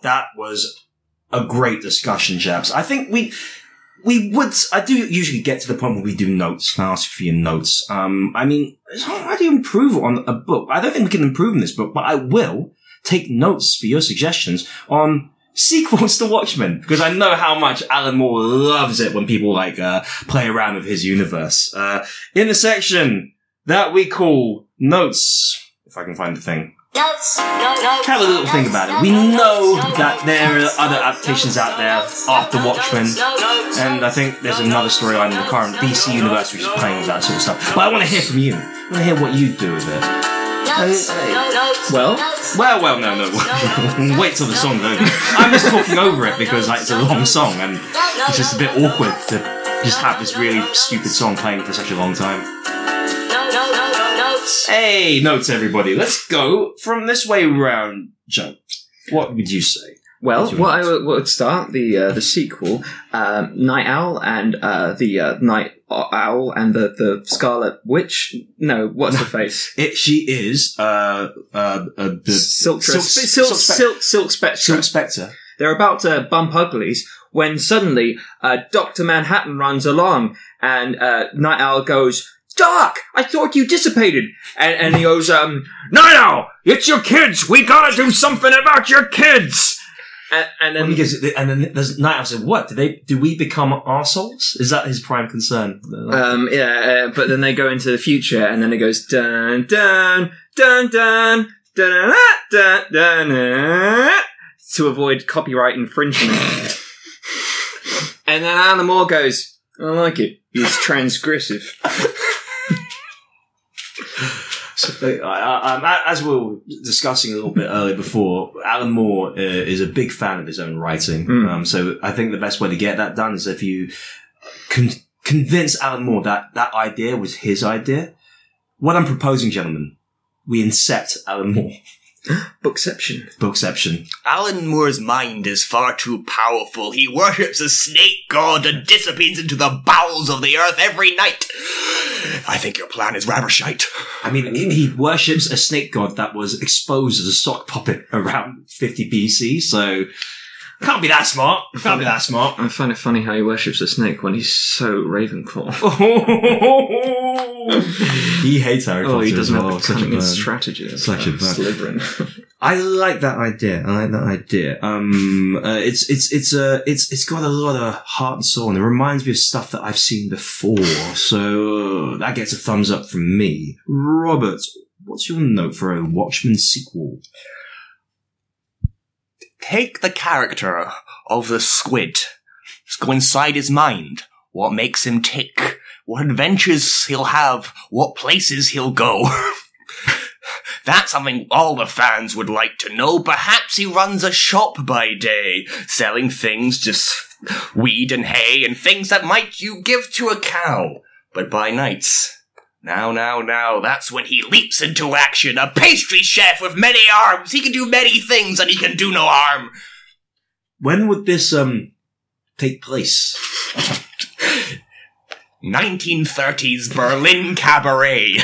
That was a great discussion, Jabs. I think we we would. I do usually get to the point where we do notes and ask for your notes. Um, I mean, how do you improve on a book? I don't think we can improve on this book, but I will take notes for your suggestions on sequels to Watchmen because I know how much Alan Moore loves it when people like uh, play around with his universe. Uh, in the section that we call notes, if I can find the thing. Have a little think about it. We know that there are other adaptations out there after Watchmen, and I think there's another storyline in the current DC universe which is playing with that sort of stuff. But I want to hear from you. I want to hear what you do with it. Well, Well, well, no, no. (laughs) Wait till the song's over. I'm just talking over it because like it's a long song and it's just a bit awkward to just have this really stupid song playing for such a long time. Hey, notes, everybody. Let's go from this way round. Joe, what would you say? well, what I notes? would, would start the uh, the sequel, um, Night Owl and uh, the uh, Night Owl and the the Scarlet Witch. No, what's her face? (laughs) It, she is uh, uh, uh, the Silk, Silk- Silk, Silk, Silk Spec- Silk, Silk Spectre. Silk Spectre. They're about to bump uglies when suddenly uh, Doctor Manhattan runs along and uh, Night Owl goes. Doc, I thought you dissipated. And, and he goes, um, Night Owl, it's your kids. We gotta do something about your kids. And, and And, then he goes, and then there's Night Owl said, "What? Do they? Do we become arseholes? Is that his prime concern?" Um, yeah, uh, but then they go into the future, and then it goes dun dun dun dun dun dun dun, dun to avoid copyright infringement. and then Alan Moore goes, "I like it. It's transgressive." Um, as we were discussing a little bit earlier before, Alan Moore uh, is a big fan of his own writing. Mm. Um, so I think the best way to get that done is if you con- convince Alan Moore that that idea was his idea. What I'm proposing, gentlemen, we incept Alan Moore. (laughs) (gasps) Bookception. Bookception. Alan Moore's mind is far too powerful. He worships a snake god and dissipates into the bowels of the earth every night. I think your plan is rather shite. I mean, he he worships a snake god that was exposed as a sock puppet around 50 BC, so can't be that smart. Can't be that smart. I find it funny how he worships a snake when he's so Ravenclaw. (laughs) he hates Harry Potter Oh, he doesn't as have the Such a cunning and bird. strategy. of, Such a uh, bird. Slytherin. (laughs) I like that idea. I like that idea. Um, uh, it's it's it's uh, it's it's got a lot of heart and soul, and it reminds me of stuff that I've seen before. So that gets a thumbs up from me. Robert, what's your note for a Watchmen sequel? Take the character of the squid. Just go inside his mind. What makes him tick? What adventures he'll have? What places he'll go? (laughs) That's something all the fans would like to know. Perhaps he runs a shop by day, selling things just weed and hay and things that might you give to a cow. But by nights, now, now, now, that's when he leaps into action. A pastry chef with many arms. He can do many things and he can do no harm. When would this um take place? 1930s Berlin cabaret.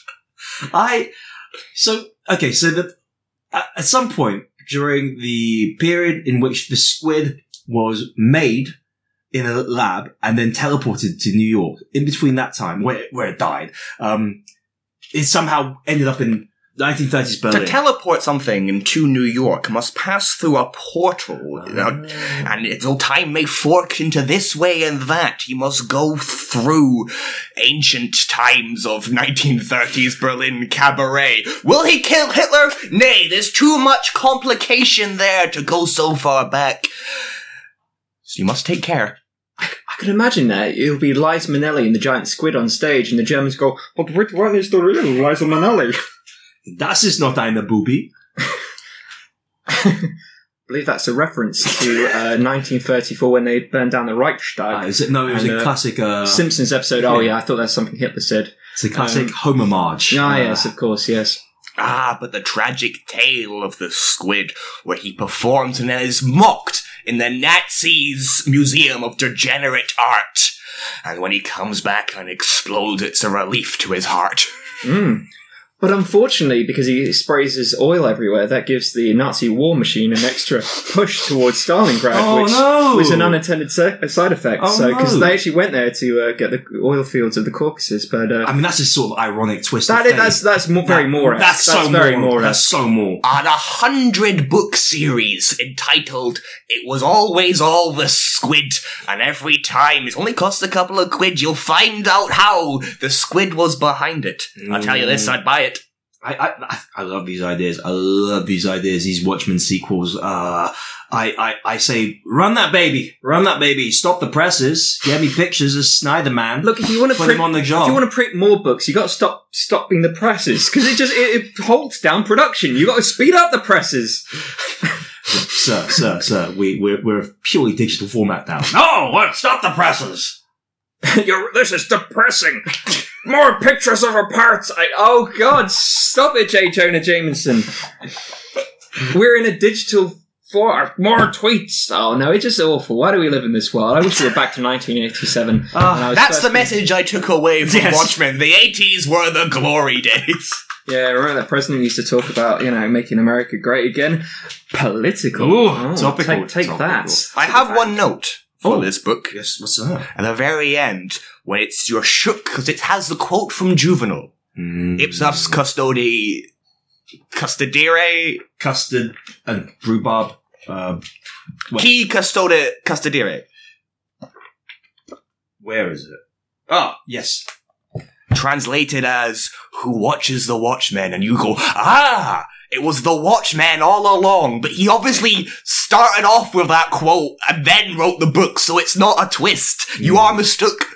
(laughs) I so okay. So that at, at some point during the period in which the squid was made in a lab and then teleported to New York, in between that time where where it died, um, it somehow ended up in 1930s Berlin. to teleport something into New York must pass through a portal. you know, and though time may fork into this way and that, he must go through ancient times of 1930s Berlin cabaret. Will he kill Hitler? Nay, there's too much complication there to go so far back. So you must take care. I can imagine that. It'll be Liza Minnelli and the giant squid on stage, and the Germans go, But which one is the real Liza Minnelli? (laughs) Das ist not eine Booby. I (laughs) believe that's a reference to uh, 1934 when they burned down the Reichstag. Uh, is it, no, it was And, a uh, classic. Uh, Simpsons episode. Oh yeah, I thought that's something Hitler said. it's a classic um, home homage. Ah, Uh, yes, of course, yes. Ah, but the tragic tale of the squid, where he performs and then is mocked in the Nazis' Museum of Degenerate Art. And when he comes back and explodes, it's a relief to his heart. Mm. But unfortunately, because he sprays his oil everywhere, that gives the Nazi war machine an extra push towards Stalingrad, Oh, which no! was an unintended se- side effect. Oh, so, because no. they actually went there to uh, get the oil fields of the Caucasus, but uh, I mean, that's a sort of ironic twist. that of is, that's that's more, very That- more. That's, so very more. more. That's so more. On a hundred book series entitled It Was Always All the Squid, and every time it only costs a couple of quid, you'll find out how the squid was behind it. I'll tell you this, I'd buy it. I, I, I- love these ideas. I love these ideas. These Watchmen sequels. Uh, I, I, I say, run that baby, run that baby. Stop the presses. Get me pictures of Snyder Man. Look, if you want to put print him on the job. If you want to print more books, you got to stop stopping the presses because it just it, it halts down production. You got to speed up the presses. (laughs) sir, sir, sir, we, we're, we're a purely digital format now. No, what? Stop the presses. (laughs) You're, this is depressing. More pictures of her parts. I, oh God, stop it, J. Jonah Jameson. We're in a digital for more tweets. Oh no, it's just awful. Why do we live in this world? I wish we were back to 1987. Ah, when I was That's the message I took away from Yes. Watchmen. The 80s were the glory days. Yeah, remember that president used to talk about you know making America great again. Political. Ooh, Oh, topical, Take, take topical. that. I have one note for Oh. this book. Yes, what's that? At the very end, when it's you're shook because it has the quote from Juvenal. Mm. Ipsos custodi custodire Custard and rhubarb. Uh, qui custode custodire. where is it? Ah, yes. Translated as who watches the watchmen," and you go, ah, it was the watchman all along, but he obviously started off with that quote and then wrote the book, so it's not a twist. You are mistook.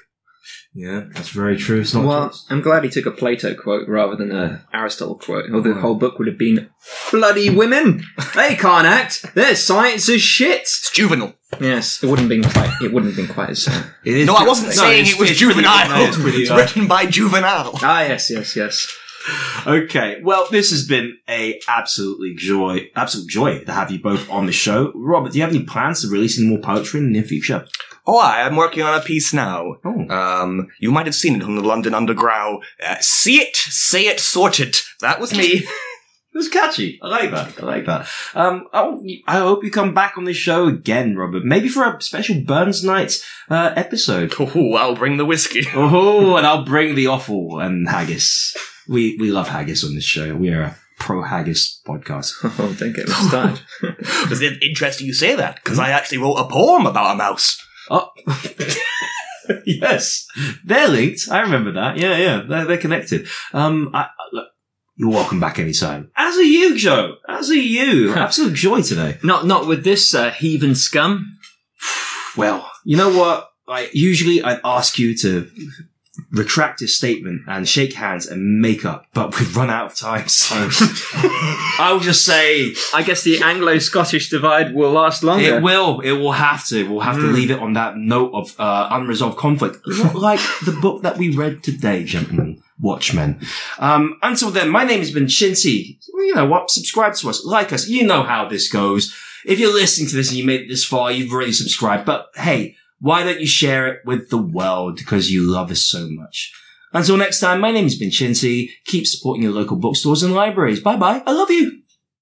Yeah, that's very true. It's not Well, true. I'm glad he took a Plato quote rather than a Aristotle quote, or the whole book would have been bloody women. They can't act. Their science is shit. It's juvenile. Yes, it wouldn't have been quite. It wouldn't have been quite as. Uh, It is No, I wasn't no, saying it was it's pretty- juvenile. no, it's pretty, it's written by Juvenile. ah, yes, yes, yes. Okay, well, this has been a absolutely joy, absolute joy to have you both on the show. Robert, do you have any plans to releasing more poetry in the near future? Oh, I am working on a piece now. Oh, Um, you might have seen it on the London Underground. Uh, see it, say it, sort it. That was me. (laughs) it was catchy. I like that. I like that. Um, I, hope you- I hope you come back on the show again, Robert. Maybe for a special Burns Night uh, episode. (laughs) oh, I'll bring the whiskey. Oh, and I'll bring the offal and haggis. We we love haggis on this show. We are a pro haggis podcast. (laughs) Oh, (laughs) don't get me started. It's interesting you say that because I actually wrote a poem about a mouse. Oh, (laughs) yes, they're linked. I remember that. Yeah, yeah, they're, they're connected. Um, I, I- look, you're welcome back anytime. As are you, Joe. As are you. Absolute joy today. not, not with this uh, heathen scum. (sighs) Well, you know what? I usually I'd ask you to retract your statement and shake hands and make up, but we've run out of time, so (laughs) I'll just say I guess the Anglo-Scottish divide will last longer. it will. It will have to. We'll have to leave it on that note of uh, unresolved conflict, like the book that we read today, gentlemen. Watchmen. Um, until then, my name has been Shinty. You know what? Subscribe to us, like us. You know how this goes. If you're listening to this and you made it this far, you've already subscribed. But hey, why don't you share it with the world because you love us so much? Until next time, my name has been Shinty. Keep supporting your local bookstores and libraries. Bye bye. I love you.